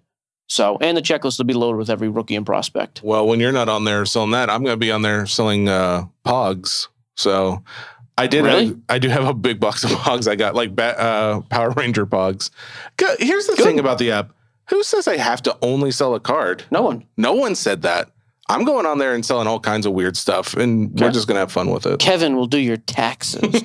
So, and the checklist will be loaded with every rookie and prospect. Well, when you're not on there selling that, I'm going to be on there selling uh, Pogs. So I did. Really? I, do have a big box of Pogs. I got like uh, Power Ranger Pogs. Here's the Good. thing about the app. Who says I have to only sell a card? No one. No one said that. I'm going on there and selling all kinds of weird stuff, and we're just going to have fun with it. Kevin will do your taxes. (laughs)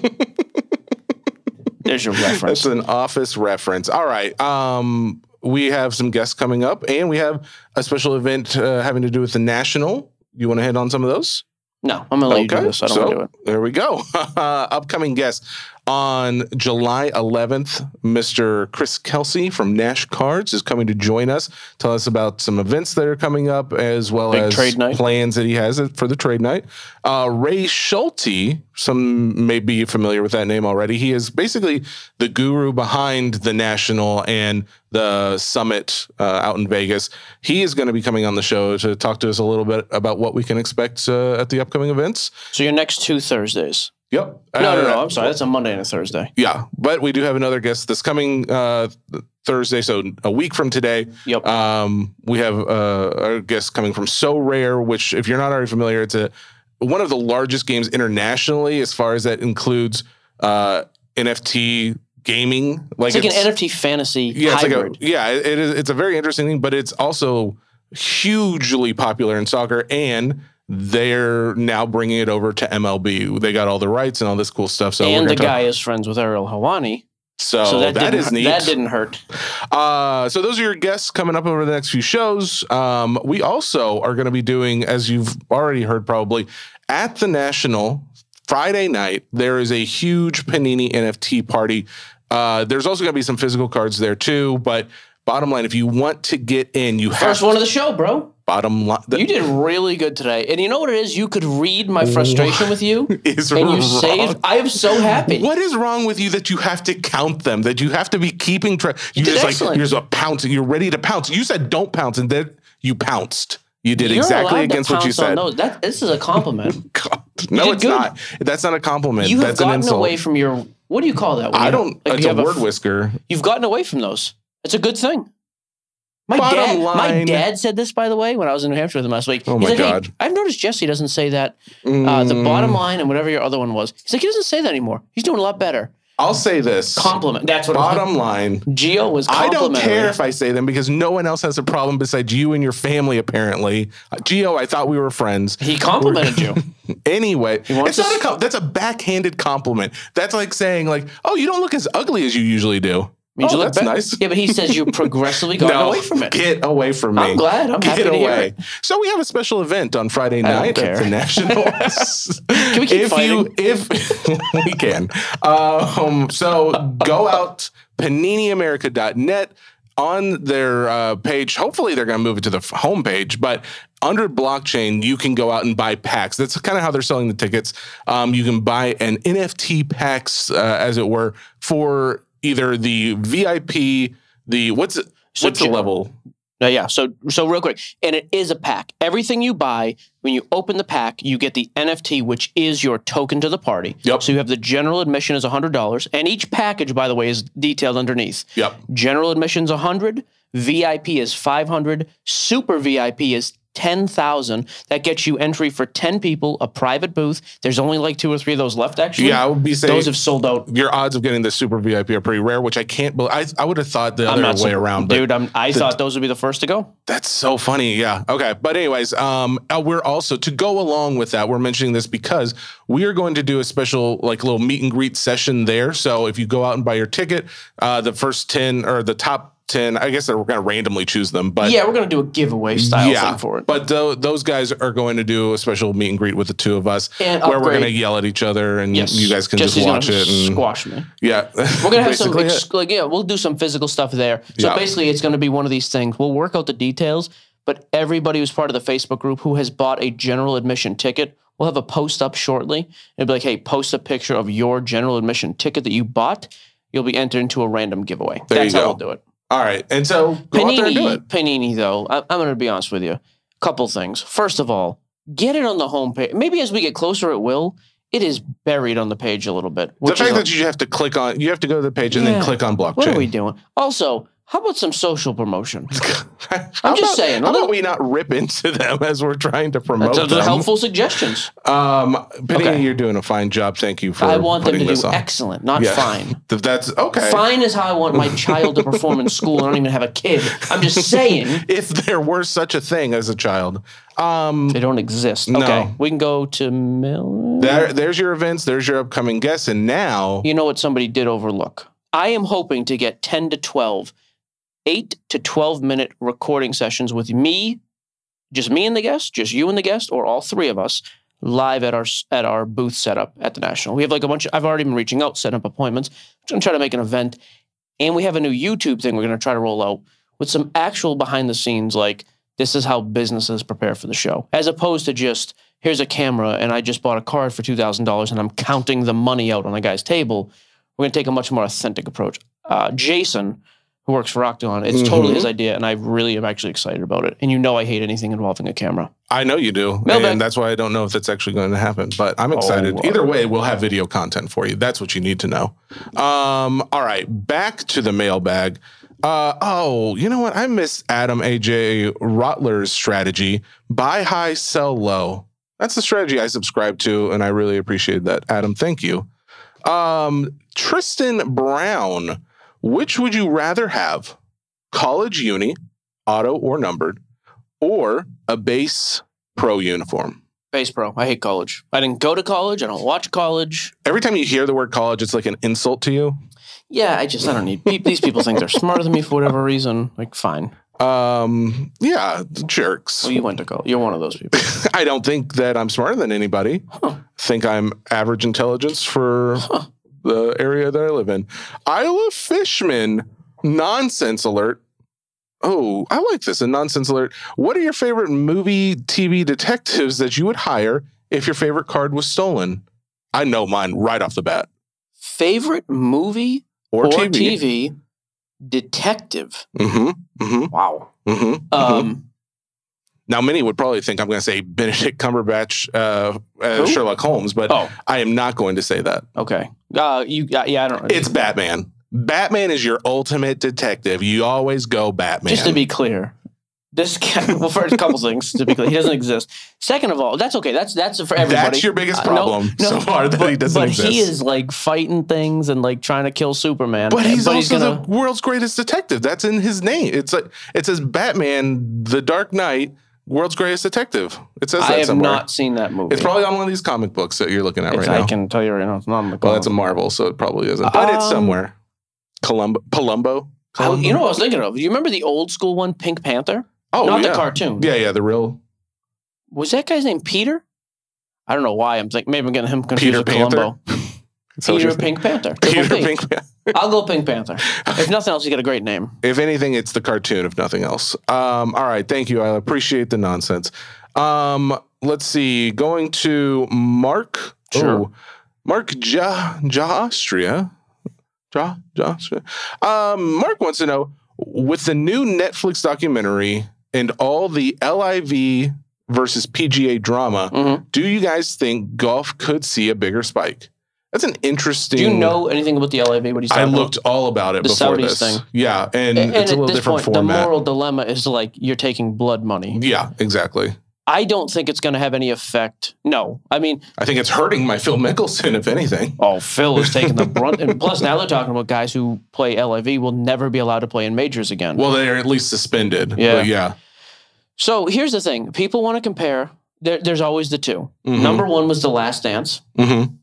There's your reference. That's an office reference. All right. Um, we have some guests coming up, and we have a special event uh, having to do with the national. You want to hit on some of those? No, I'm going to let you do this. I don't so want to do it. there we go. (laughs) Upcoming guest on July 11th, Mr. Chris Kelsey from Nash Cards is coming to join us. Tell us about some events that are coming up, as well Big as trade night. plans that he has for the trade night. Uh, Ray Schulte, some may be familiar with that name already. He is basically the guru behind the National and the summit uh, out in Vegas. He is going to be coming on the show to talk to us a little bit about what we can expect uh, at the upcoming events. So your next two Thursdays. Yep. No, no, Uh, no. I'm sorry. That's a Monday and a Thursday. Yeah, but we do have another guest this coming uh, Thursday, so a week from today. Yep. Um, we have uh, our guest coming from Sorare, which, if you're not already familiar, it's a one of the largest games internationally as far as that includes uh, NFT gaming. Like It's like an NFT fantasy yeah, it's hybrid. like a yeah, it is. It's a very interesting thing, but it's also hugely popular in soccer, and they're now bringing it over to MLB. They got all the rights and all this cool stuff. So and the talk- guy is friends with Ariel Helwani. so, So that, that didn't, neat. That didn't hurt. Uh, so those are your guests coming up over the next few shows. Um, we also are going to be doing, as you've already heard, probably at the National Friday night. There is a huge Panini NFT party. Uh, there's also going to be some physical cards there too. But bottom line, if you want to get in, you have First one of the show, bro. Bottom line. You did really good today. And you know what it is? You could read my frustration with you. (laughs) is And you wrong. saved. I am so happy. What is wrong with you that you have to count them? That you have to be keeping track? You did just like you're just a pounce. You're ready to pounce. You said don't pounce, and then you pounced. You did You're exactly against what you said. That, this is a compliment. (laughs) God, no, it's good. not. That's not a compliment. You have That's gotten away from your. What do you call that? I don't. like it's a word whisker. You've gotten away from those. It's a good thing. My Bottom dad, my dad said this by the way when I was in New Hampshire with him last week. Oh He's my like, "Hey, God. I've noticed Jesse doesn't say that. Uh, the Mm, bottom line and whatever your other one was. He's like, he doesn't say that anymore. He's doing a lot better. I'll say this. Compliment. That's what Bottom line. Gio was. I don't complimentary. care if I say them because no one else has a problem besides you and your family. Apparently, uh, Gio, I thought we were friends. He complimented you. (laughs) Anyway, wants it's not a com- that's a backhanded compliment. That's like saying like, "Oh, you don't look as ugly as you usually do." Means oh, you look that's better. nice. Yeah, but he says you're (laughs) progressively going no, away from it. get away from me. I'm glad. I'm Get happy to hear away. So we have a special event on Friday night at the (laughs) care. Nationals. Can we keep if fighting? you if (laughs) we can. Um, so go out paniniamerica.net on their uh, page. Hopefully they're going to move it to the f- homepage, but under blockchain, you can go out and buy packs. That's kind of how they're selling the tickets. Um, you can buy an NFT packs, uh, as it were, for either the VIP, the what's it, So what's the level? Yeah. So so real quick, and it is a pack. Everything you buy when you open the pack, you get the NFT, which is your token to the party. Yep. So you have the general admission is hundred dollars, and each package, by the way, is detailed underneath. Yep. General admission admission's hundred, VIP is five hundred, super VIP is 10,000. That gets you entry for 10 people, a private booth. There's only like two or three of those left, actually. Yeah, I would be saying Those have sold out. your odds of getting the super VIP are pretty rare, which I can't believe. I, I would have thought the I'm other way sur- around. Dude, I'm, I the- thought those would be the first to go. That's so funny. Yeah. Okay. But anyways, um, uh, we're also to go along with that. We're mentioning this because we are going to do a special like little meet and greet session there. So if you go out and buy your ticket, uh, the first ten or the top ten, I guess that we're going to randomly choose them. But yeah, we're going to do a giveaway style thing for it. But tho- those guys are going to do a special meet and greet with the two of us, And where we're going to yell at each other, and yes. you guys can just Jesse's gonna watch it. And, squash me. yeah, We're gonna have some (laughs) ex- like yeah, we'll do some physical stuff there. So Yeah. basically, it's gonna be one of these things. We'll work out the details, but everybody who's part of the Facebook group who has bought a general admission ticket, we'll have a post up shortly. It'll be like, hey, post a picture of your general admission ticket that you bought. You'll be entered into a random giveaway. There That's you how go. we'll do it. All right, and so go out there and do Panini, it. Panini, though, I, I'm going to be honest with you. Couple things. First of all, get it on the homepage. Maybe as we get closer, it will. It is buried on the page a little bit. The fact a- that you have to click on, you have to go to the page and then click on blockchain. what are we doing? Also, how about some social promotion? (laughs) I'm just saying, a How little- about we not rip into them (laughs) as we're trying to promote That's them? are helpful suggestions. Um, Penny, Okay. you're doing a fine job. Thank you for. I want them to do on. excellent, not Yeah. fine. (laughs) That's okay. Fine is how I want my child to perform in school. I don't even have a kid. I'm just saying If there were such a thing as a child, um, they don't exist. No. Okay, we can go to Mill. there, there's your events. There's your upcoming guests, and now You know what somebody did overlook? I am hoping to get 10 to 12, 8 to 12 minute recording sessions with me, just me and the guest, just you and the guest, or all three of us live at our at our booth setup at the National. We have like a bunch of, I've already been reaching out, setting up appointments. I'm going to try to make an event. And we have a new YouTube thing we're going to try to roll out with some actual behind the scenes, like this is how businesses prepare for the show, as opposed to just here's a camera and I just bought a card for $2,000 and I'm counting the money out on a guy's table. We're going to take a much more authentic approach. Uh, Jason, who works for Octagon, it's totally Mhm. his idea, and I really am actually excited about it. And you know, I hate anything involving a camera. I know you do, Mailbag. and that's why I don't know if that's actually going to happen. But I'm excited. Oh, Either way, we'll have video content for you. That's what you need to know. Um, all right, back to the mailbag. Uh, oh, you know what? I miss Adam AJ Rotler's strategy: buy high, sell low. That's the strategy I subscribe to, and I really appreciate that. Adam, thank you. Um, Tristan Brown, which would you rather have? College uni, auto or numbered, or a base pro uniform? Base pro. I hate college. I didn't go to college. I don't watch college. Every time you hear the word college, it's like an insult to you. Yeah, I just I don't need. These people think they're smarter than me for whatever reason. Like, fine. Um, yeah, jerks. Well, you went to college. You're one of those people. (laughs) I don't think that I'm smarter than anybody. Huh. Think I'm average intelligence for the area that I live in. Isla Fishman, nonsense alert. Oh, I like this. A nonsense alert. What are your favorite movie, TV detectives that you would hire if your favorite card was stolen? I know mine right off the bat. Favorite movie Or, or, TV. TV. detective. Mm-hmm. Mm-hmm. Wow. Mm-hmm. Um, Now, many would probably think I'm going to say Benedict Cumberbatch, uh, uh, Sherlock Holmes, but oh, I am not going to say that. okay. Uh, you. Uh, yeah, I don't. It's Batman. Batman is your ultimate detective. You always go Batman. Just to be clear, this (laughs) guy. Well, first, a couple things to be clear, he doesn't exist. Second of all, that's okay. That's that's for everybody. That's your biggest Uh, no, problem no, so far that but, he doesn't but exist. he is like fighting things and like trying to kill Superman. but he's but also gonna. the world's greatest detective. That's in his name. It's like it says Batman, the Dark Knight, world's greatest detective. It says that I have somewhere. not seen that movie. It's probably on one of these comic books that you're looking at It's- right I now. can tell you right now, it's not on the. well, that's a. Marvel, so it probably isn't. But it's Um, somewhere. Columbo, Palumbo. I- you know what I was thinking of? You remember the old school one, Pink Panther? Oh, not yeah. the cartoon. Yeah, yeah, the real Was that guy's name Peter? I don't know why. I'm like maybe I'm getting him confused Peter with Panther? Columbo. (laughs) Peter Pink Panther. Peter Triple P. I'll go Pink Panther. If nothing else, you got a great name. If anything, it's the cartoon. If nothing else. Um, all right, thank you. I appreciate the nonsense. Um, let's see. Going to Mark. Sure. Ooh, Mark Ja Jastria. Ja Jastria. Um, Mark wants to know with the new Netflix documentary and all the LIV versus PGA drama. Mhm. Do you guys think golf could see a bigger spike? That's an interesting. Do you know anything about the LIV? What he's I talking looked all about it The before Saudis this. thing. Yeah, and, about? And, it's a at little this different point, format. the moral dilemma is like you're taking blood money. yeah, exactly. I don't think it's going to have any effect. No, I mean, I think it's hurting my Phil Mickelson, if anything. oh, Phil is taking the brunt, and (laughs) plus now they're talking about guys who play LIV will never be allowed to play in majors again. Well, they're at least suspended. Yeah. But yeah. so here's the thing: people want to compare. There, there's always the 2 Mhm. Number one was the Last Dance. Mm-hmm.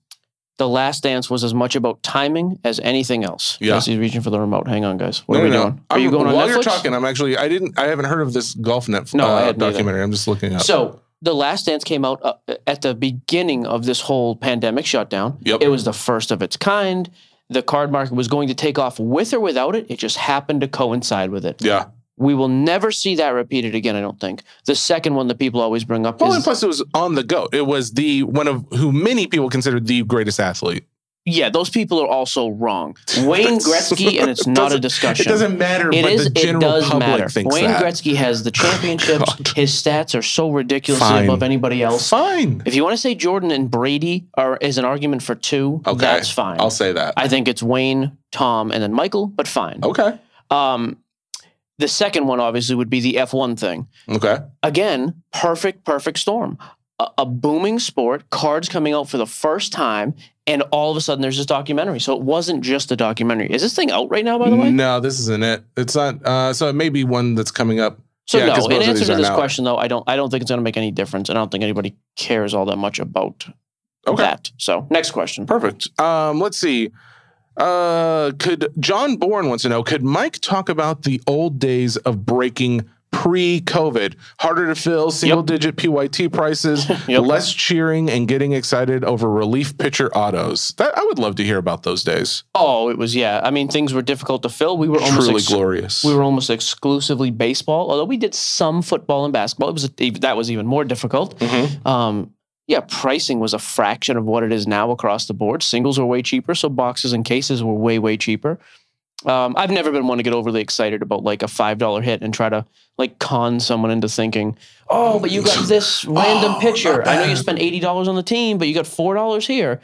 The Last Dance was as much about timing as anything else. Yeah. He's reaching for the remote. Hang on, guys. What are we doing? Are I'm- you going on while Netflix? you're talking? I'm actually. I didn't. I haven't heard of this golf net No, uh, either. documentary. I'm just looking up. So the Last Dance came out uh, at the beginning of this whole pandemic shutdown. Yep. It was the first of its kind. The card market was going to take off with or without it. It just happened to coincide with it. yeah. We will never see that repeated again. I don't think. The second one that people always bring up Well, and plus it was on the goat. It was the one of who many people consider the greatest athlete. yeah. Those people are also wrong. (laughs) Wayne Gretzky, and it's not a discussion. It doesn't matter, It but is. the general It does public matter. Wayne that. Gretzky has the (laughs) championships. God. His stats are so ridiculously Fine. above anybody else. Fine. If you want to say Jordan and Brady are is an argument for two, Okay. that's fine. I'll say that. I think it's Wayne, Tom, and then Michael, but fine. okay. Um, the second one obviously would be the F1 thing. Okay. Again, perfect, perfect storm. A, a booming sport, cards coming out for the first time, and all of a sudden there's this documentary. So it wasn't just a documentary. Is this thing out right now, by the way? No, this isn't it. It's not. Uh, so it may be one that's coming up. So Yeah, no. In answer to this now. question, though, I don't. I don't think it's going to make any difference, and I don't think anybody cares all that much about Okay. that. So next question. Perfect. Um, let's see. Uh, could John Bourne wants to know? Could Mike talk about the old days of breaking pre-COVID? Harder to fill, single-digit PYT prices, (laughs) Yep. less cheering, and getting excited over relief pitcher autos. That I would love to hear about those days. Oh, it was yeah. I mean, things were difficult to fill. We were almost Truly ex- glorious. we were almost exclusively baseball. Although we did some football and basketball, it was that was even more difficult. Mhm. Um, yeah, pricing was a fraction of what it is now across the board. Singles were way cheaper, so boxes and cases were way way cheaper. Um, I've never been one to get overly excited about like a five dollar hit and try to like con someone into thinking, oh, but you got this random Oh, pitcher. I know you spent eighty dollars on the team, but you got four dollars here.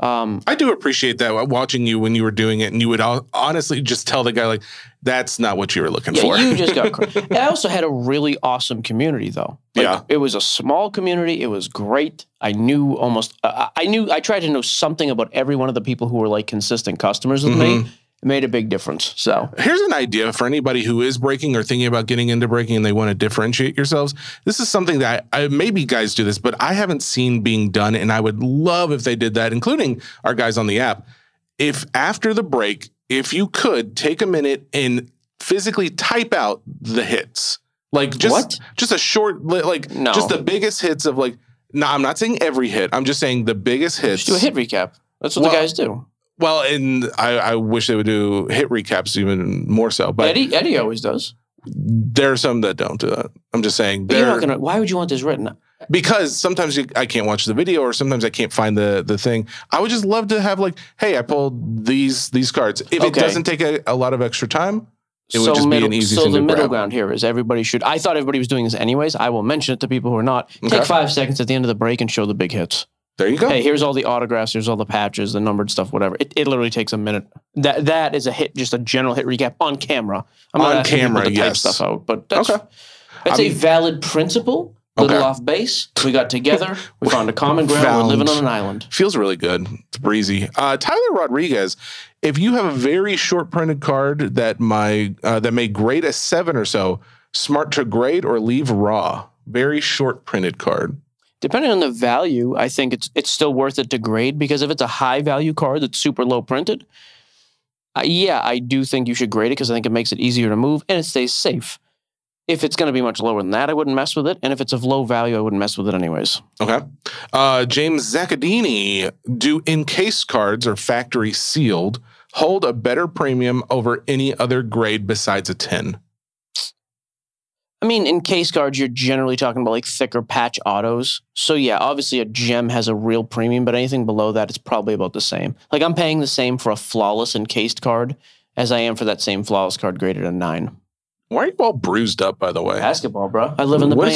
Um, I do appreciate that uh, watching you when you were doing it, and you would honestly just tell the guy like, "That's not what you were looking Yeah, for." you just got. (laughs) I also had a really awesome community, though. Like, Yeah. it was a small community. It was great. I knew almost. Uh, I knew. I tried to know something about every one of the people who were like consistent customers with Mm-hmm. me. It made a big difference. So Here's an idea for anybody who is breaking or thinking about getting into breaking and they want to differentiate yourselves. This is something that I, maybe guys do this, but I haven't seen being done. And I would love if they did that, including our guys on the app. If after the break, if you could take a minute and physically type out the hits, like just What? just a short, like No. just the biggest hits of like. No, I'm not saying every hit. I'm just saying the biggest hits. just do a hit recap. That's what Well, the guys do. Well, and I, I wish they would do hit recaps even more so. But Eddie Eddie always does. there are some that don't do that. I'm just saying. But you're not gonna. Why would you want this written? because sometimes you, I can't watch the video, or sometimes I can't find the the thing. I would just love to have like, hey, I pulled these these cards. If it Okay. doesn't take a, a lot of extra time, it would just middle, be an easy thing. so thing the to middle grab. ground here is everybody should. I thought everybody was doing this anyways. I will mention it to people who are not. Okay. Take five seconds at the end of the break and show the big hits. There you go. hey, here's all the autographs, here's all the patches, the numbered stuff, whatever. It, it literally takes a minute. That that is a hit, just a general hit recap on camera. I'm On not camera, to type stuff out, but that's Okay. that's I a mean- valid principle. Little Okay. off base, we got together, (laughs) we found a common ground. Found. We're living on an island. Feels really good. It's breezy. Uh, Tyler Rodriguez, if you have a very short printed card that my uh, that may grade a seven or so, smart to grade or leave raw. Very short printed card. Depending on the value, I think it's it's still worth it to grade because if it's a high value card that's super low printed, uh, yeah, I do think you should grade it because I think it makes it easier to move and it stays safe. If it's going to be much lower than that, I wouldn't mess with it. And if it's of low value, I wouldn't mess with it anyways. Okay. Uh, James Zaccadini, do encased cards or factory sealed hold a better premium over any other grade besides a 10? I mean, in case cards, you're generally talking about like thicker patch autos. So yeah, obviously a gem has a real premium, but anything below that, it's probably about the same. Like I'm paying the same for a flawless encased card as I am for that same flawless card graded a nine. Why are you all bruised up, by the way? Basketball, bro. I live in the What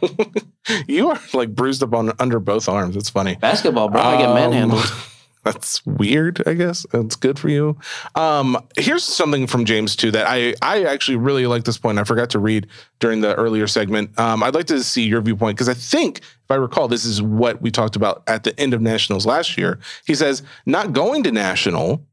paint. (laughs) you are like bruised up on under both arms. It's funny. Basketball, bro. I get Um, manhandled. (laughs) That's weird, I guess. That's good for you. Um, here's something from James too that I I actually really like this point. I forgot to read during the earlier segment. Um, I'd like to see your viewpoint because I think if I recall, this is what we talked about at the end of nationals last year. He says not going to national,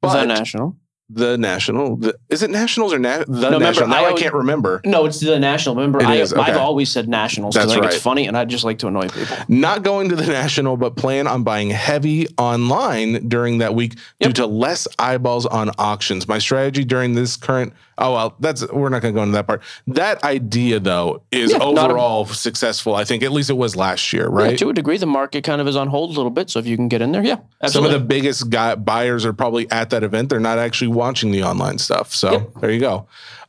but that national. The national. The, is it nationals or na- the remember, national? Now I I, can't remember. No, it's the national. Remember, I, is, okay. I've always said nationals because I think right. it's funny, and I just like to annoy people. Not going to the national, but plan on buying heavy online during that week due to less eyeballs on auctions. My strategy during this current oh well, that's we're not going to go into that part. That idea though is Yeah, not a- overall successful. I think at least it was last year, right? Yeah, to a degree, the market kind of is on hold a little bit. So if you can get in there, yeah, Some of the biggest guy, buyers are probably at that event. They're not actually watching the online stuff. So Yep. there you go.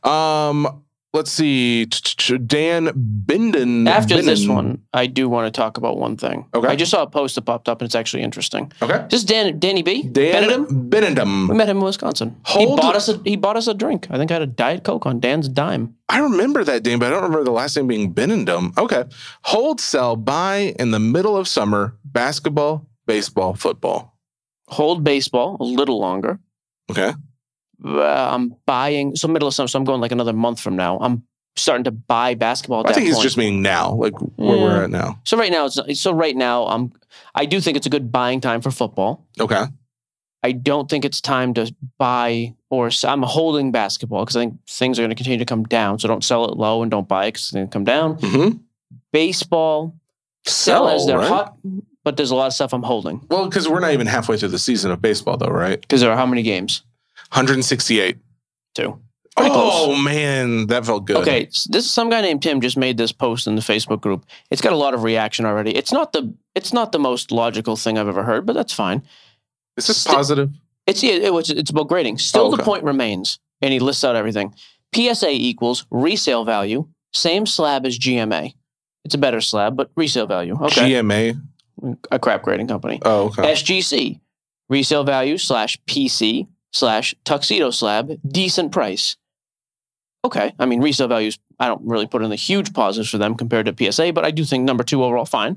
Um, let's see. Dan Binden. After this one, I do want to talk about one thing. Okay. I just saw a post that popped up, and it's actually interesting. Okay. This is Dan, Danny B. Dan Benedum. We met him in Wisconsin. Hold- he bought us a he bought us a drink. I think I had a diet coke on Dan's dime. I remember that name, but I don't remember the last name being Benendum. Okay. Hold, sell, buy in the middle of summer basketball, baseball, football. Hold baseball a little longer. Okay. Uh, I'm buying so middle of summer. So I'm going like another month from now. I'm starting to buy basketball. I think he's point. just meaning now, like where we're at now. So right now, it's so right now, um, I do think it's a good buying time for football. Okay. I don't think it's time to buy or I'm holding basketball because I think things are going to continue to come down. So don't sell it low and don't buy it because it's going to come down. Mm-hmm. Baseball, sell as they're right? hot, but there's a lot of stuff I'm holding Well, because we're not even halfway through the season of baseball, though, right? because there are how many games? 168. Two. Pretty oh close. man, that felt good. Okay, s- this some guy named Tim just made this post in the Facebook group. It's got a lot of reaction already. It's not the it's not the most logical thing I've ever heard, but that's fine. is this Sti- positive? It's it, it was- it's about grading. Still, Oh, the point remains, and he lists out everything. PSA equals resale value, same slab as GMA. It's a better slab, but resale value. Okay, GMA. a crap grading company. Oh, okay. SGC, resale value slash PC slash tuxedo slab, decent price. Okay, I mean resale values. I don't really put in the huge positives for them compared to PSA, but I do think number two overall fine.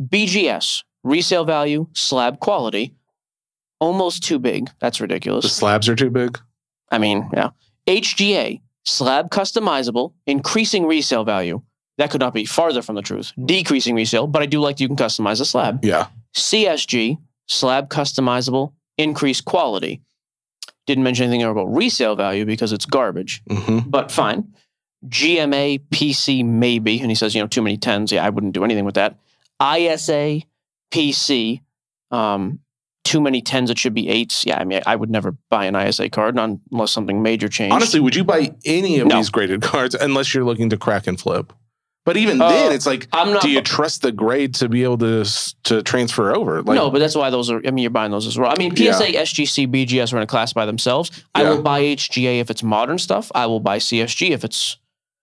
BGS, resale value, slab quality, almost too big. That's ridiculous. the slabs are too big. I mean, yeah. HGA, slab customizable, increasing resale value. That could not be farther from the truth. Decreasing resale, but I do like that you can customize a slab. Yeah. CSG, slab customizable, increased quality. Didn't mention anything about resale value because it's garbage, hmm but fine. GMA, PC, maybe. And he says, you know, too many tens. Yeah, I wouldn't do anything with that. ISA, PC, um, too many tens. It should be eights. Yeah, I mean, I would never buy an ISA card unless something major changed. Honestly, would you buy any of No. these graded cards unless you're looking to crack and flip? But even Uh, then, it's like, I'm not. do you trust the grade to be able to to transfer over? Like, no, but that's why those are. I mean, you're buying those as well. I mean, PSA, SGC, BGS are in a class by themselves. I Yeah. will buy HGA if it's modern stuff. I will buy CSG if it's.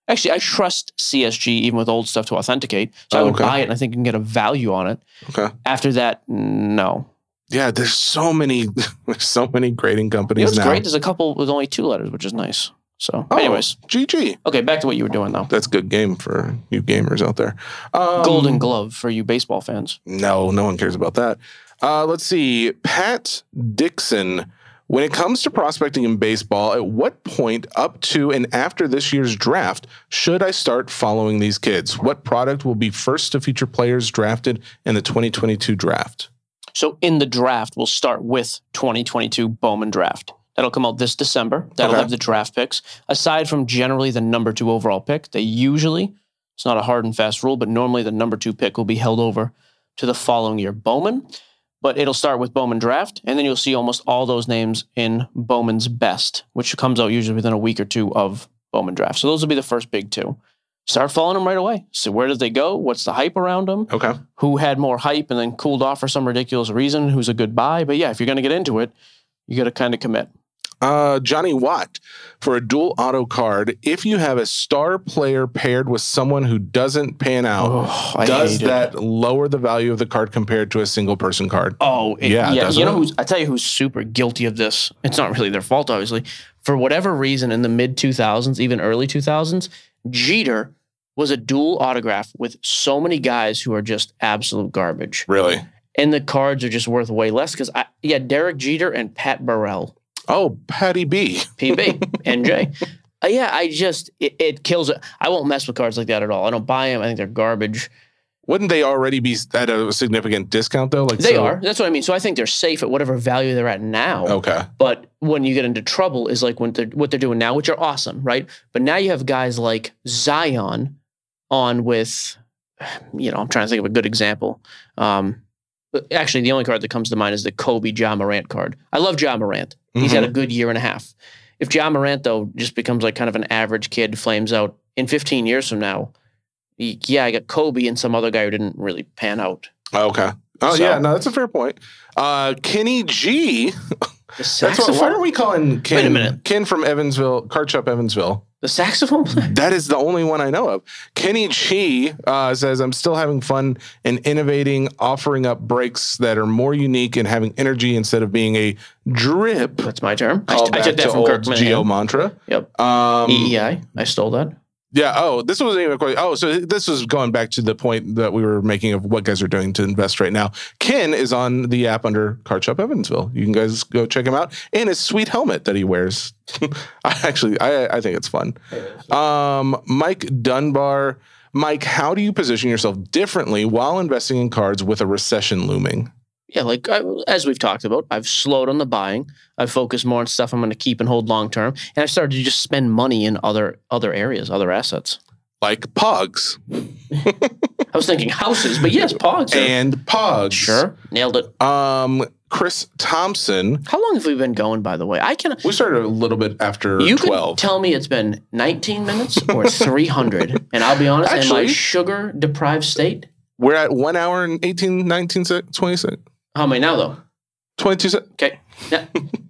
Actually, I trust CSG even with old stuff to authenticate. So I Oh, would okay. buy it and I think you can get a value on it. Okay. After that, no. yeah, there's so many, there's (laughs) so many grading You know companies now. great? There's a couple with only two letters, which is nice. So, Oh, anyways, GG. okay, back to what you were doing though. That's good game for you gamers out there. Um, Golden Glove for you baseball fans. No, no one cares about that. Uh, let's see. Pat Dixon. When it comes to prospecting in baseball, at what point up to and after this year's draft should I start following these kids? What product will be first to feature players drafted in the 2022 draft? So in the draft, we'll start with 2022 Bowman draft. That'll come out this December. That'll Okay. have the draft picks. Aside from generally the number two overall pick, they usually, it's not a hard and fast rule, but normally the number two pick will be held over to the following year Bowman. But it'll start with Bowman draft, and then you'll see almost all those names in Bowman's best, which comes out usually within a week or two of Bowman draft. So those will be the first big two. Start following them right away. So where did they go? What's the hype around them? Okay. who had more hype and then cooled off for some ridiculous reason, who's a good buy. But yeah, if you're going to get into it, you got to kind of commit. Uh, Johnny Watt for a dual auto card. If you have a star player paired with someone who doesn't pan out, Oh, does hate it. that lower the value of the card compared to a single person card? Oh, it- Yeah, yeah. You know who's? I tell you who's super guilty of this. It's not really their fault, obviously. For whatever reason, in the mid 2000s, even early 2000s, Jeter was a dual autograph with so many guys who are just absolute garbage. Really? and the cards are just worth way less because I yeah Derek Jeter and Pat Burrell Oh, Patty B. PB (laughs) NJ. Uh, yeah, I just it, it kills it. I won't mess with cards like that at all. I don't buy them. I think they're garbage. Wouldn't they already be at a significant discount though? Like They so- are. That's what I mean. So I think they're safe at whatever value they're at now. Okay. But when you get into trouble is like when they're, what they're doing now, which are awesome, right? But now you have guys like Zion on with, you know, I'm trying to think of a good example. Um, but actually, the only card that comes to mind is the Kobe Ja Morant card. I love Ja Morant. He's had a good year and a half. If Ja Morant though just becomes like kind of an average kid, flames out in 15 years from now, y- yeah, I got Kobe and some other guy who didn't really pan out. Okay. Oh So- yeah, no, that's a fair point. Uh, Kenny G. (laughs) The That's what, saxophone, why are we calling Ken? Wait a minute. Ken from Evansville, Card Shop Evansville. the saxophone player. That is the only one I know of. Kenny Chi uh, says, I'm still having fun and innovating, offering up breaks that are more unique and having energy instead of being a drip. That's my term. I, I took that from Kirk Geo mantra. Yep. Um, EEI. I stole that. Yeah. Oh, this wasn't even a question. Oh, so this was going back to the point that we were making of what guys are doing to invest right now. Ken is on the app under Card Shop Evansville. You can guys go check him out and his sweet helmet that he wears. (laughs) I actually, I, I think it's fun. Um, Mike Dunbar. Mike, how do you position yourself differently while investing in cards with a recession looming? yeah, like I, as we've talked about, I've slowed on the buying. I focus more on stuff I'm going to keep and hold long term, and I started to just spend money in other other areas, other assets, like pogs. (laughs) I was thinking houses, but yes, pogs are, and pogs. Sure, nailed it. Um, Chris Thompson. How long have we been going, by the way? I can. We started a little bit after you twelve. tell me it's been nineteen minutes (laughs) or three hundred, and I'll be honest. Actually, in my sugar deprived state, we're at one hour and 18, 19, 26. How am I now though? Twenty-two. Se- okay. Yeah.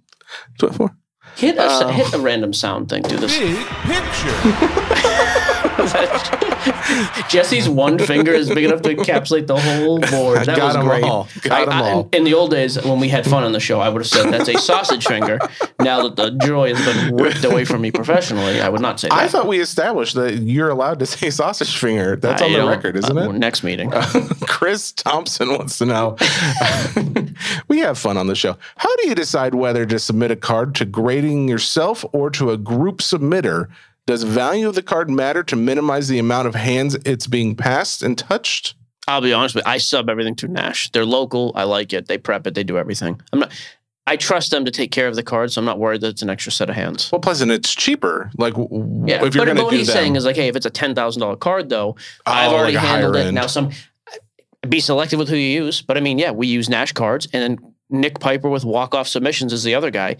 (laughs) Twenty-four. Hit a um, hit a random sound thing. Do this. Big picture. (laughs) (laughs) Jesse's one finger is big enough to encapsulate the whole board. That Got was great. all. Got I- all. In the old days, when we had fun on the show, I would have said that's a sausage finger. Now that the joy has been ripped away from me professionally, I would not say that. I thought we established that you're allowed to say sausage finger. That's I on the record, isn't uh, it? Next meeting. (laughs) Chris Thompson wants to know. (laughs) we have fun on the show. How do you decide whether to submit a card to grading yourself or to a group submitter? Does value of the card matter to minimize the amount of hands it's being passed and touched? I'll be honest with you. I sub everything to Nash. They're local. I like it. They prep it. They do everything. I'm not. I trust them to take care of the card, so I'm not worried that it's an extra set of hands. Well, plus, and it's cheaper. Like, w- Yeah, if you're but, but what he's them, saying is like, hey, if it's a ten thousand dollar card, though, oh, I've Oh, already like handled it. end. Now, some be selective with who you use. But I mean, yeah, we use Nash cards, and then Nick Piper with walk off submissions is the other guy.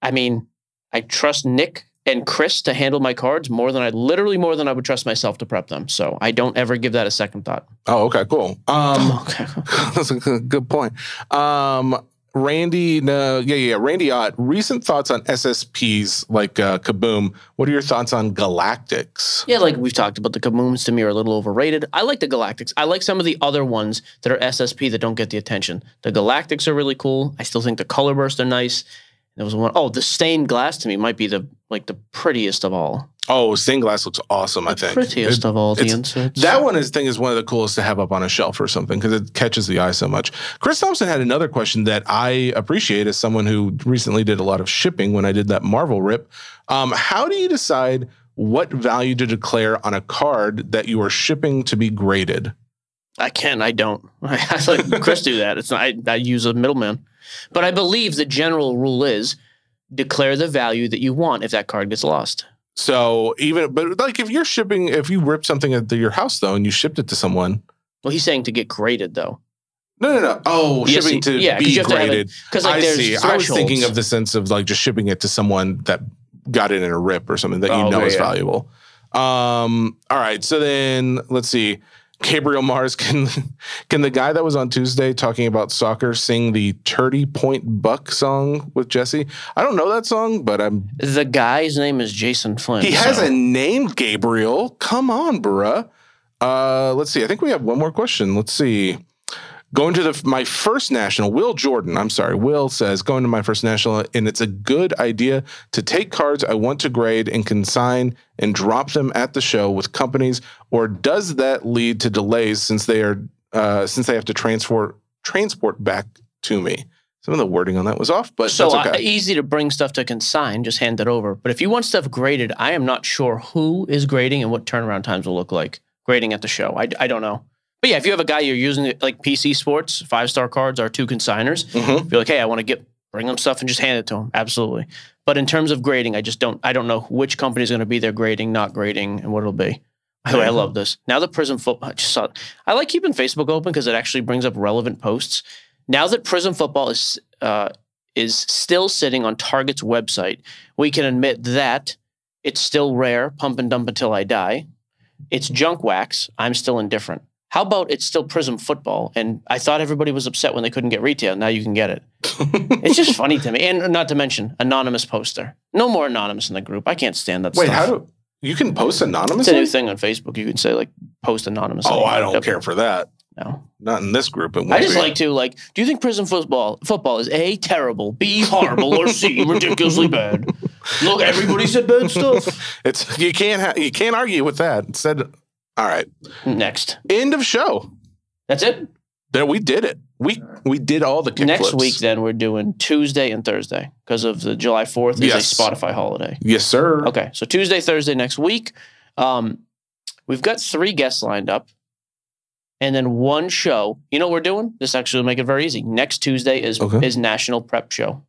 I mean, I trust Nick and Chris to handle my cards more than I literally more than I would trust myself to prep them. So I don't ever give that a second thought. Oh, okay, cool. Um, (laughs) Okay. (laughs) that's a good, point. Um, Randy, no, yeah, yeah, Randy Ott. Recent thoughts on SSPs like uh, Kaboom. What are your thoughts on Galactics? Yeah, like we've talked about, the Kabooms to me are a little overrated. I like the Galactics. I like some of the other ones that are SSP that don't get the attention. The Galactics are really cool. I still think the Color Burst are nice. There was one oh the stained glass to me might be the like the prettiest of all. Oh, stained glass looks awesome. I think Prettiest It- of all the inserts. That one is thing is one of the coolest to have up on a shelf or something because it catches the eye so much. Chris Thompson had another question that I appreciate as someone who recently did a lot of shipping when I did that Marvel rip. Um, how do you decide what value to declare on a card that you are shipping to be graded? I can. I don't. (laughs) I let Chris do that. It's not. I, I use a middleman, but I believe the general rule is declare the value that you want if that card gets lost. So even but like if you're shipping, if you rip something at your house though and you shipped it to someone, Well, he's saying to get graded though, no, no, no. Oh, Yes, shipping to yeah, be you have to have it- graded. because like I there's see. I was thinking of the sense of like just shipping it to someone that got it in a rip or something that you Oh, know okay, is yeah. valuable. Um, all right. So then let's see. Gabriel Mars can can the guy that was on Tuesday talking about soccer sing the Turdy Point Buck song with Jesse? I don't know that song, but I'm The guy's name is Jason Flynn. he has a name, Gabriel. Come on, bruh. Uh, let's see. I think we have one more question. Let's see. Going to the my first national, Will Jordan. I'm sorry, Will says going to my first national, and it's a good idea to take cards I want to grade and consign and drop them at the show with companies, or does that lead to delays since they are uh, since they have to transport transport back to me. Some of the wording on that was off, but so uh, okay. easy to bring stuff to consign, just hand it over. But if you want stuff graded, I am not sure who is grading and what turnaround times will look like grading at the show. I, I don't know. But yeah, if you have a guy you're using it like PC Sports, five star cards are two consigners. Mhm. If you're like, hey, I want to get bring them stuff and just hand it to them. Absolutely. But in terms of grading, I just don't I don't know which company is going to be there grading, not grading, and what it'll be. By the way, I love this. Now the Prizm football, I just saw. I like keeping Facebook open because it actually brings up relevant posts. Now that Prizm football is uh, is still sitting on Target's website, we can admit that it's still rare. Pump and dump until I die. It's junk wax. I'm still indifferent. How about it's still Prizm football? And I thought everybody was upset when they couldn't get retail. Now you can get it. (laughs) it's just funny to me. And not to mention anonymous poster. No more anonymous in the group. I can't stand that Wait, stuff. how do you can post anonymous? it's a new thing on Facebook. You can say like post anonymous. Oh, I don't care for that. No. Not in this group. I just be. like to like. Do you think Prizm football football is a terrible, b horrible, or c ridiculously bad? (laughs) Look, everybody said bad stuff. it's you can't ha- you can't argue with that. It said, all right, Next, end of show. that's it. There we did it. We we did all the kick Next flips. week, then we're doing Tuesday and Thursday because of the July Fourth is Yes. a Spotify holiday. Yes, sir. Okay, so Tuesday, Thursday next week. Um, we've got three guests lined up, and then one show. You know what we're doing? This actually will make it very easy. Next Tuesday is Okay. is National Prep Show.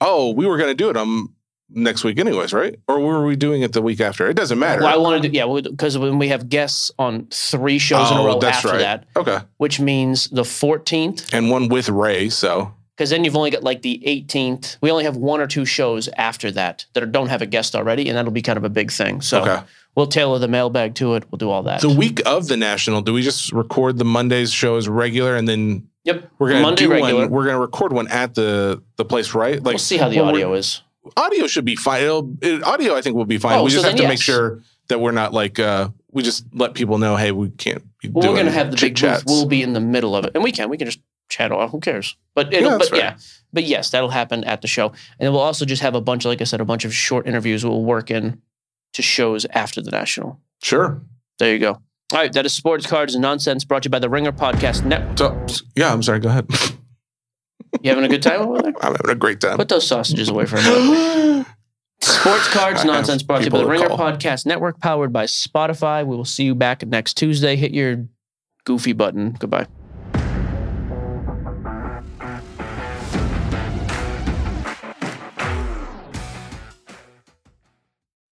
Oh, we were gonna do it um next week anyways, right? Or were we doing it the week after? It doesn't matter. Well, I wanted to yeah, because when we have guests on three shows in a Oh, row that's after right. that, okay. which means the 14th, And one with Ray, so because then you've only got like the 18th. We only have one or two shows after that that don't have a guest already, and that'll be kind of a big thing. So okay. we'll tailor the mailbag to it. We'll do all that. The week of the national, do we just record the Monday's show as regular and then yep, we're gonna Monday do regular. one? We're gonna record one at the the place, right? Like we'll see how the audio is. Audio should be fine. It'll, audio, I think, will be fine. Oh, we so just have then to make sure that we're not like uh we just let people know, hey, we can't be Well, doing we're gonna have the big chit-chats. We'll be in the middle of it, and we can. We can just chat. Who cares? But it'll, Yeah, but fair. yeah, but yes, that'll happen at the show, and then we'll also just have a bunch, like I said, a bunch of short interviews. We'll work in to shows after the national. Sure. There you go. All right, that is Sports Cards and Nonsense brought to you by the Ringer Podcast Network. So yeah, I'm sorry. Go ahead. (laughs) You having a good time over there? (laughs) I'm having a great time. Put those sausages away for a minute. (gasps) Sports Cards I Nonsense brought to you by the Ringer call. Podcast Network, powered by Spotify. We will see you back next Tuesday. Hit your goofy button. Goodbye.